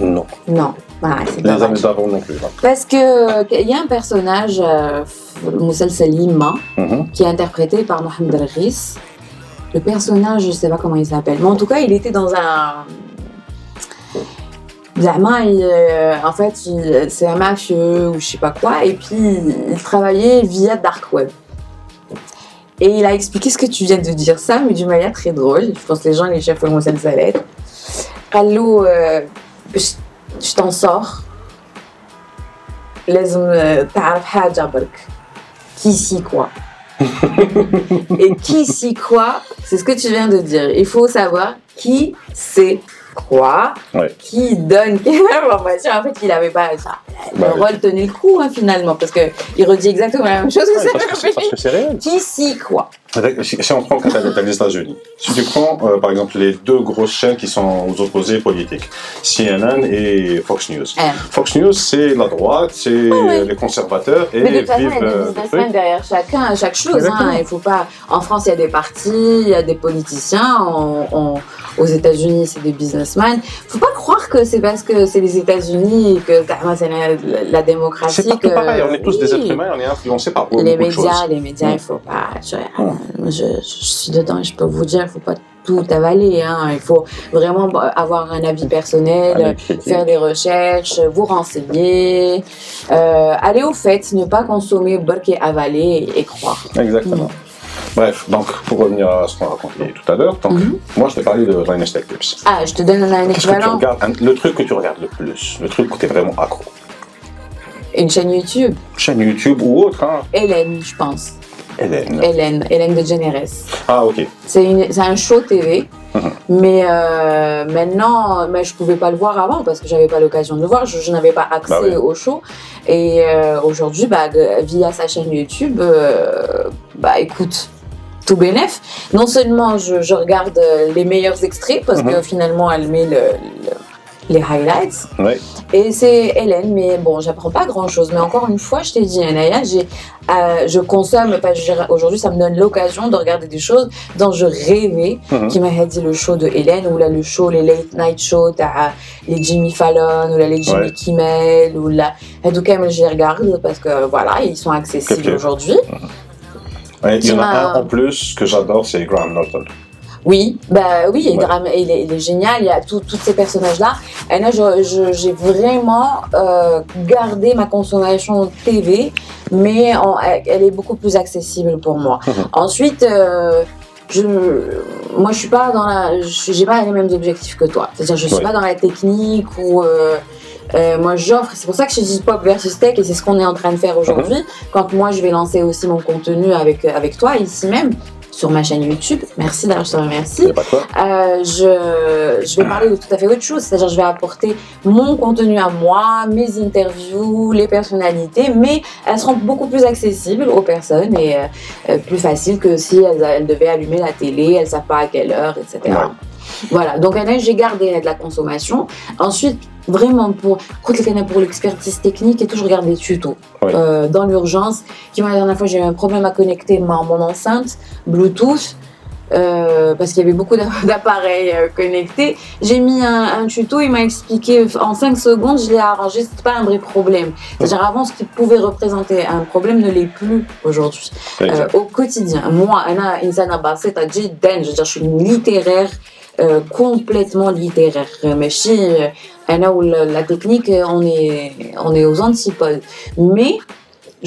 Non. Non. Ah, les amis d'avant non plus. Parce que il y a un personnage, euh, Moussel Salima, mhm. qui est interprété par Mohamed Al-Ghis le personnage, je sais pas comment il s'appelle, mais en tout cas, il était dans un. Euh, en fait, c'est un mafieux ou je sais pas quoi, et puis il travaillait via Dark Web. Et il a expliqué ce que tu viens de dire, ça, mais d'une manière très drôle. Je pense que les gens, les chefs, vont ça lettre. Allô, euh, je t'en sors. لازم تعرف حاجة برك كيسي quoi et qui s'y quoi C'est ce que tu viens de dire. Il faut savoir qui c'est quoi, qui donne quelle information. En fait, il n'avait pas ça. Le bah rôle tenait le coup, hein, finalement, parce qu'il redit exactement la même chose que ça. Parce que c'est réel. Qui s'y quoi si on prend les États-Unis, si tu prends euh, par exemple les deux grosses chaînes qui sont aux opposés politiques, CNN et Fox News. Fox News, c'est la droite, c'est les conservateurs et Mais de toute façon, il y a des businessmen derrière chacun, chaque chose. Hein. Il faut pas. En France, il y a des partis, il y a des politiciens. aux États-Unis, c'est des businessmen. Faut pas croire que c'est parce que c'est les États-Unis que c'est la, la, démocratie. C'est que... pareil. On est tous des êtres humains, on est influencés par beaucoup les médias, de choses. Les médias, il faut pas je, suis dedans et je peux vous dire, il faut pas tout avaler. Hein. Il faut vraiment avoir un avis personnel, faire des recherches, vous renseigner, euh, aller au fait, ne pas consommer, et avaler et, croire. Exactement. Mm. Bref, donc pour revenir à ce qu'on a raconté tout à l'heure, mm-hmm. moi je t'ai parlé de Linus Tech Tips. Ah, je te donne un équivalent. Le truc que tu regardes le plus, le truc où tu es vraiment accro. Une chaîne YouTube. Chaîne YouTube ou autre. Hein. Hélène, je pense. Hélène. Hélène, Hélène de Generes. Ah, ok. C'est un show TV. Mhm. Mais euh, maintenant, mais je pouvais pas le voir avant parce que j'avais pas l'occasion de le voir. Je, n'avais pas accès bah au show. Et euh, aujourd'hui, bah, via sa chaîne YouTube, euh, bah écoute, tout bénef. Non seulement je, regarde les meilleurs extraits parce que finalement elle met le les highlights. Et c'est Hélène, mais bon, j'apprends pas grand chose. Mais encore une fois, je t'ai dit, Anaya, j'ai, euh, je consomme, aujourd'hui, ça me donne l'occasion de regarder des choses dont je rêvais, mhm. qui m'a dit le show de Hélène, ou là, le show, les late night shows, les Jimmy Fallon, ou là, les Jimmy Kimmel, ou là, en tout cas, je les regarde parce que voilà, ils sont accessibles aujourd'hui. il y en a un en plus que j'adore, c'est Graham Norton. Oui, bah oui, il, est, génial, il y a tous ces personnages-là. Et là, j'ai vraiment euh, gardé ma consommation TV, mais elle est beaucoup plus accessible pour moi. Ensuite, euh, je, moi, je suis pas dans la, j'ai pas les mêmes objectifs que toi. C'est-à-dire, je suis pas dans la technique ou euh, moi j'offre, c'est pour ça que je dis pop versus tech et c'est ce qu'on est en train de faire aujourd'hui. Mhm. Quand moi je vais lancer aussi mon contenu avec, avec toi ici même, sur ma chaîne YouTube. Merci d'ailleurs, je te remercie. Euh, je, je vais parler de tout à fait autre chose, c'est-à-dire je vais apporter mon contenu à moi, mes interviews, les personnalités, mais elles seront beaucoup plus accessibles aux personnes et euh, euh, plus faciles que si elles, elles devaient allumer la télé, elles savent pas à quelle heure, etc. Ouais. Voilà, donc un j'ai gardé de la consommation. Ensuite, vraiment pour pour l'expertise technique et tout, je regarde des tutos euh, dans l'urgence. Qui la dernière fois j'ai eu un problème à connecter ma, mon enceinte Bluetooth. Euh, parce qu'il y avait beaucoup d'appareils euh, connectés. J'ai mis un, tuto, il m'a expliqué en 5 secondes, je l'ai arrangé, c'était pas un vrai problème. C'est-à-dire avant, ce qui pouvait représenter un problème ne l'est plus aujourd'hui. Au quotidien, moi, Anna Insana Basset a dit, je dire, je suis une littéraire, complètement littéraire ماشي أنا ولا- la technique on est on est aux antipodes mais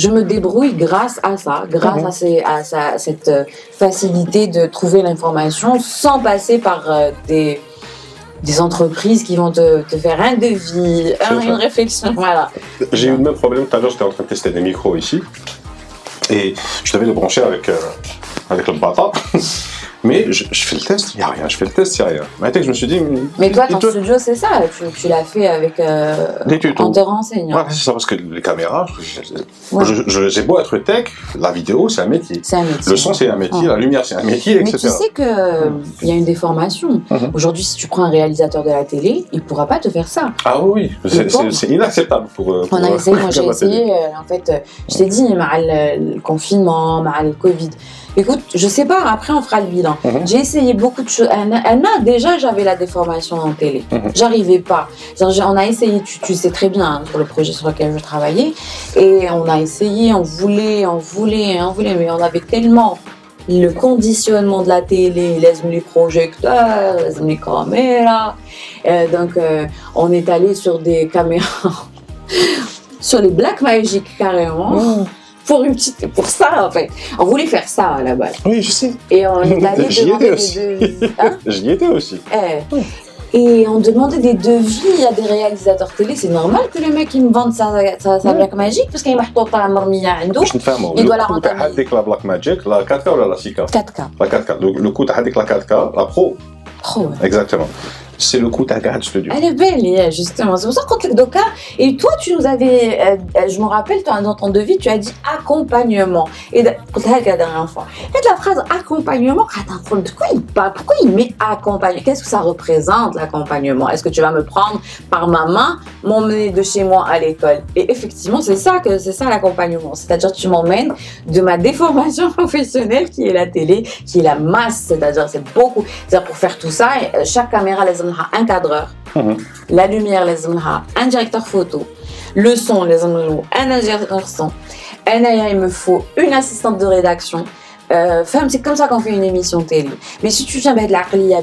je me débrouille grâce à ça, grâce Mhm. à, ces- à sa- cette euh, facilité de trouver l'information sans passer par euh, des, des entreprises qui vont te, te faire un devis, un- ça. une réflexion. Voilà. J'ai eu le même problème tout à l'heure, j'étais en train de tester des micros ici. Et je devais le brancher avec, euh, avec le bata. Mais je, fais le test, il n'y a rien. Je fais le test, il n'y a rien. Je me suis dit. Mais toi, ton toi. studio, c'est ça. Tu, l'as fait avec. Euh, Des tutos. En te renseignant. C'est ça, parce que les caméras, ouais. j'ai beau être tech, la vidéo, c'est un métier. C'est un métier. Le son, c'est un métier, la lumière, c'est un métier, etc. Mais tu sais qu'il mm. y a une déformation. Mm-hmm. Aujourd'hui, si tu prends un réalisateur de la télé, il ne pourra pas te faire ça. Ah oui, c'est inacceptable pour. Euh, pour On a euh, essayé, moi j'ai essayé, en fait, je t'ai dit, le confinement, le Covid. Écoute, je sais pas, après on fera le bilan. Mhm. J'ai essayé beaucoup de choses. Anna, déjà j'avais la déformation en télé. Mhm. J'arrivais pas. On a essayé, tu, tu sais très bien, hein, sur le projet sur lequel je travaillais. Et on a essayé, on voulait, on voulait, on voulait, mais on avait tellement le conditionnement de la télé, les les projecteurs, les caméras. Euh, donc, euh, on est allé sur des caméras, sur les Black Magic carrément, Mmh pour une petite, pour ça en fait. On voulait faire ça à la base. Oui, je sais. Et on est allé J'y demander étais des aussi. devis. Hein J'y étais aussi. Eh. Et on demandait des devis à des réalisateurs télé. C'est normal que le mec il me vende sa, sa, sa Ouais. Black Magic parce qu'il m'a à مرمية عنده باش نفهموا Il doit la le coût تاع rentabiliser. هذيك لا بلاك ماجيك لا 4K ولا لا 6K 4K. La 4K. Le, le coût تاع هذيك لا 4K, la pro, Trop. ouais. exactement. c'est le coup, ta garde, je te dis. Elle est belle, euh, justement. C'est pour ça qu'on contre le Doka. Et toi, tu nous avais, euh, euh, je me rappelle, toi, dans ton devis, tu as dit accompagnement. Et quand elle regarde un enfant, et la phrase accompagnement, pourquoi il parle, pourquoi il met accompagnement? Qu'est-ce que ça représente l'accompagnement? Est-ce que tu vas me prendre par ma main, m'emmener de chez moi à l'école? Et effectivement, c'est ça que c'est ça l'accompagnement. C'est-à-dire, tu m'emmènes de ma déformation professionnelle qui est la télé, qui est la masse. C'est-à-dire, c'est beaucoup. C'est-à-dire, pour faire tout ça, chaque caméra, les un cadreur. Mhm. La lumière, un directeur photo. Le son, un ingénieur son. Il me faut une assistante de rédaction. Euh, femme, c'est comme ça qu'on fait une émission télé. Mais si tu viens mettre la à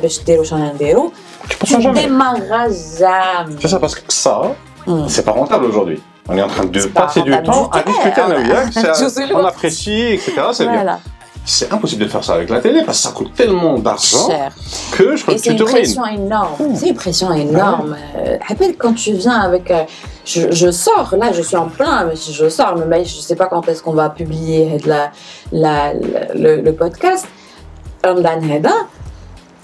Tu jamais. démarreras jamais. C'est ça, parce que ça, Hmm. c'est pas rentable aujourd'hui. On est en train de pas passer du temps à discuter c'est- l'autre. on apprécie, etc. C'est bien. C'est impossible de faire ça avec la télé parce que ça coûte tellement d'argent que je crois que c'est tu une te ruines. pression énorme. C'est une pression énorme. Rappelle quand tu viens avec. euh, je, je sors, là je suis en plein, mais je sors, mais je sais pas quand est-ce qu'on va publier la, la, la- le, le podcast.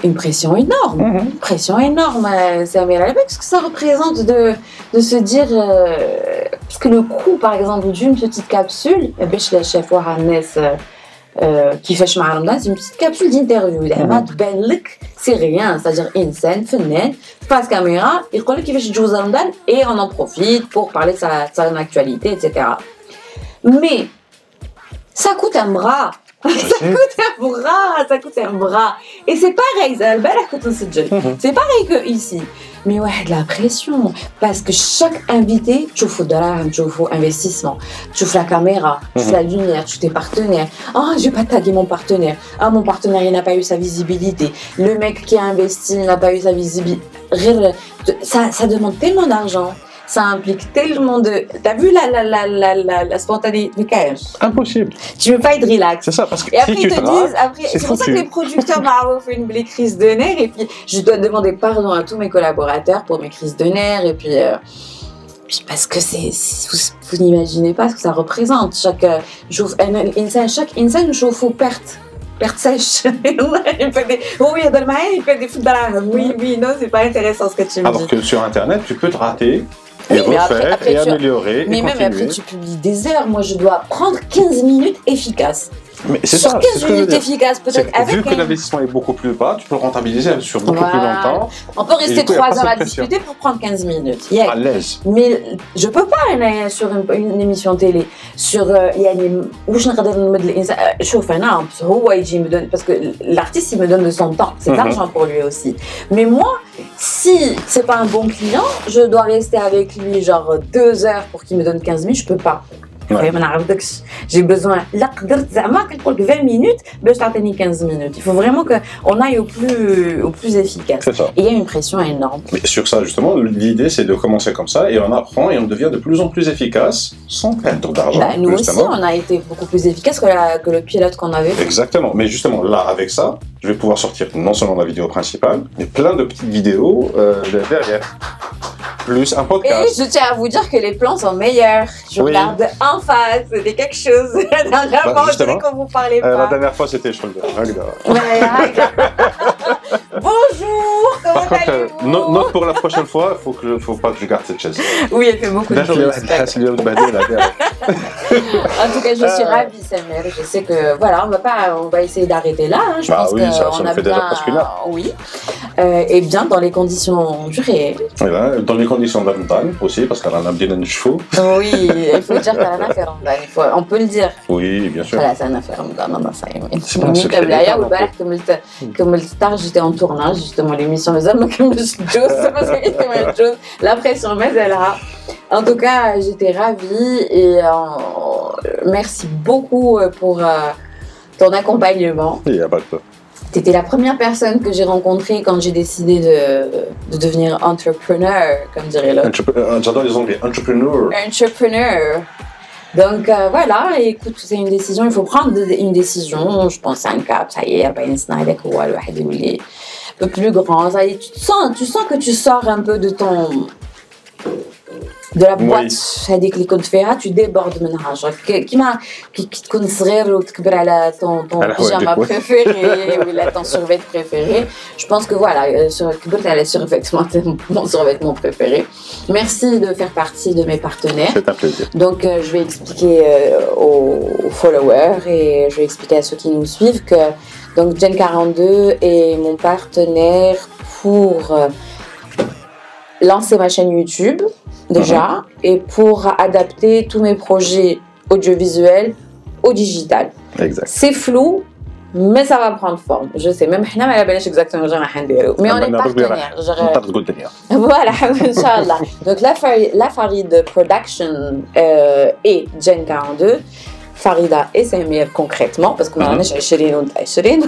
Une pression énorme. Une pression énorme, euh, Samir Alabek, ce que ça représente de, de se dire. euh, parce que le coût, par exemple, d'une petite capsule, eh ben, je l'ai chef Wahanes. qui fait مع رمضان c'est une petite capsule d'interview زعما تبان لك c'est rien c'est-à-dire انسان فنان face caméra يقول لك كيفاش تجوز رمضان et on en profite pour parler de sa, de son actualité etc mais ça coûte un bras Je sais. un bras, ça coûte un bras. Et c'est pareil, ça le coûte aussi de Mhm. C'est pareil que ici. Mais ouais, de la pression. Parce que chaque invité, tu fais de l'argent, tu fais investissement. Tu fais la caméra, tu fais la lumière, tu tes partenaires. Ah, je vais pas taguer mon partenaire. Ah, mon partenaire, il n'a pas eu sa visibilité. Le mec qui a investi n'a pas eu sa visibilité. Ça, ça demande tellement d'argent. Ça implique tellement de. T'as vu la, la, la, la, la, la spontanéité Impossible. tu veux pas être relax. C'est ça, parce que Et après, si ils te disent, après, c'est pour ça que les producteurs m'ont fait une belle crise de nerfs. Et puis, je dois demander pardon à tous mes collaborateurs pour mes crises de nerfs. Et puis, euh, parce que c'est, vous, vous n'imaginez pas ce que ça représente. Chaque, euh, jour- chaque insan chauffe aux pertes. perte sèche. il fait des... Oui, dans le il fait des foot Oui, oui, non, c'est pas intéressant ce que tu me Alors dis. que sur Internet, tu peux te rater Oui, et mais après- refaire après, et tu- améliorer Mais et même continuer. après, tu publies des heures. Moi, je dois prendre 15 minutes efficaces Mais c'est Sur ça, 15 c'est ce que je veux minutes dire. efficaces, C'est peut-être que avec vu que un- l'investissement est beaucoup plus bas, tu peux le rentabiliser sur beaucoup plus Voilà. longtemps, On peut Et rester du coup, y a 3 pas heures à cette pression. discuter pour prendre 15 minutes. Yeah. à l'aise. Mais je peux pas aller sur une, une émission télé sur euh, يعني واش نقدر نمد الانسان آه، شوف انا هو يجي me donne parce que l'artiste il me donne de son temps c'est de Mhm. l'argent pour lui aussi mais moi si c'est pas un bon client je dois rester avec lui genre deux heures pour qu'il me donne 15 minutes je peux pas Ouais. ما نعرفكش j'ai besoin لا قدرت زعما كنقول لك 20 minutes باش تعطيني 15 minutes il faut vraiment que on aille au plus au plus efficace C'est ça. et il y a une pression énorme Mais sur ça, justement, l'idée, c'est de commencer comme ça et on apprend et on devient de plus en plus efficace sans perdre d'argent. Bah, nous aussi, justement. on a été beaucoup plus efficace que, la- que le pilote qu'on avait. fait. Exactement. Mais justement, là, avec ça, je vais pouvoir sortir non seulement la vidéo principale, mais plein de petites vidéos euh, derrière. Plus un Et podcast. je tiens à vous dire que les plans sont meilleurs. Je Oui. regarde en face, c'était quelque chose. La dernière Bah, justement. qu'on vous parlait Euh, la pas. dernière fois, c'était. Ouais, Bonjour, par contre, euh, note, note pour la prochaine fois, faut que faut pas que je garde cette chaise. Oui, elle fait beaucoup de choses. en tout cas, je suis euh. ravie, Samuel. Je sais que voilà, on va pas, on va essayer d'arrêter là. Hein. Je bah pense oui, ça, on a fait bien, déjà presque une heure. Oui, euh, et bien dans les conditions du réel. Et eh ben, dans les conditions de la montagne aussi, parce qu'elle en a bien un chevaux. Oui, il faut dire qu'elle en a fait on peut le dire. Oui, bien sûr. Voilà, ça en a fait C'est pas un secret. Comme j'étais en tournage, justement, l'émission Fazal comme. La pression, mais elle a. En tout cas, j'étais ravie et euh, merci beaucoup euh, pour euh, ton accompagnement. Il n'y a pas de Tu étais la première personne que j'ai rencontrée quand j'ai décidé de, devenir entrepreneur, comme dirait l'autre. J'adore les anglais, entrepreneur. Entrepreneur. Donc voilà, écoute, c'est une décision, il faut prendre une décision. Je pense à un cap, ça y est, peu plus grand. Ça tu, sens, tu sens que tu sors un peu de ton. de la boîte. Ça dit que les comptes tu débordes maintenant. Qui m'a. qui te connaisserait ou qui ben, ton, ton pyjama préféré ou ton survêt préféré. Je pense que voilà, euh, sur, ben, le survêtement, mon survêtement préféré. Merci de faire partie de mes partenaires. C'est un plaisir. Donc, euh, je vais expliquer euh, aux followers et je vais expliquer à ceux qui nous suivent que. Donc Gen 42 est mon partenaire pour euh, lancer ma chaîne YouTube déjà et pour adapter tous mes projets audiovisuels au digital. C'est flou, mais ça va prendre forme. Je sais même pas exactement mais on est partenaire. Je... Voilà, Inch'Allah. Donc la Farid Production euh, et Gen 42 Farida et Samir concrètement, parce qu'on a un Shirin ou Shirin.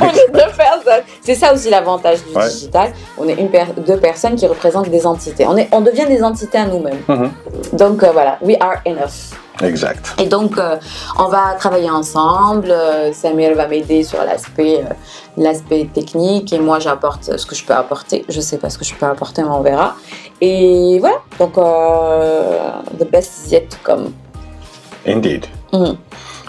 on est deux personnes. C'est ça aussi l'avantage du Ouais. digital. On est une per- deux personnes qui représentent des entités. On, est, on devient des entités à nous-mêmes. Mhm. Donc euh, voilà, we are enough. Exact. Et donc, euh, on va travailler ensemble. Euh, Samir va m'aider sur l'aspect, euh, l'aspect technique et moi j'apporte ce que je peux apporter. Je sais pas ce que je peux apporter, mais on verra. Et voilà. Donc, the best is yet to come. Indeed. Mhm.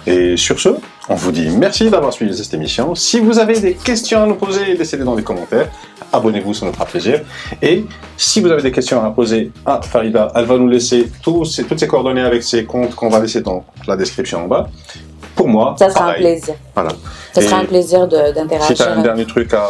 Et sur ce, on vous dit merci d'avoir suivi cette émission. Si vous avez des questions à nous poser, laissez-les dans les commentaires. Abonnez-vous, ça nous fera plaisir. Et si vous avez des questions à poser à Farida, elle va nous laisser tous ses- toutes ses coordonnées avec ses comptes qu'on va laisser dans la description en bas. Pour moi, Ça sera un plaisir. Voilà. Ça sera un plaisir de- Si tu as d'interagir. un dernier truc à...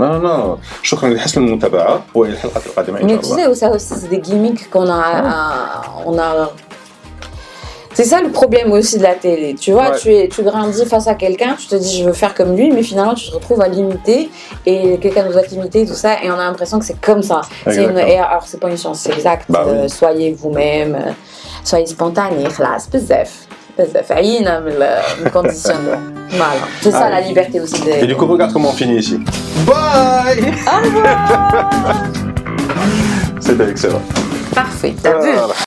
لا لا شكرا لحسن المتابعة والى الحلقة القادمة ان Mais شاء tu الله. sais, ça aussi, c'est des gimmicks qu'on a. euh, on a... C'est ça le problème aussi de la télé. Tu vois, Ouais. tu, es, tu grandis face à quelqu'un, tu te dis je veux faire comme lui, mais finalement tu te retrouves à l'imiter et quelqu'un nous a imité, tout ça, et on a l'impression que c'est comme ça. C'est une... Exactement. et alors, c'est pas une chance, c'est exact. Bah oui. Euh, soyez vous-même, euh, soyez spontané, خلاص بزاف ça fait mal, le conditionnement. Voilà, hein. c'est ça ah, la liberté aussi. Et du coup, regarde comment on finit ici. Bye Au revoir C'était excellent. Parfait, t'as vu?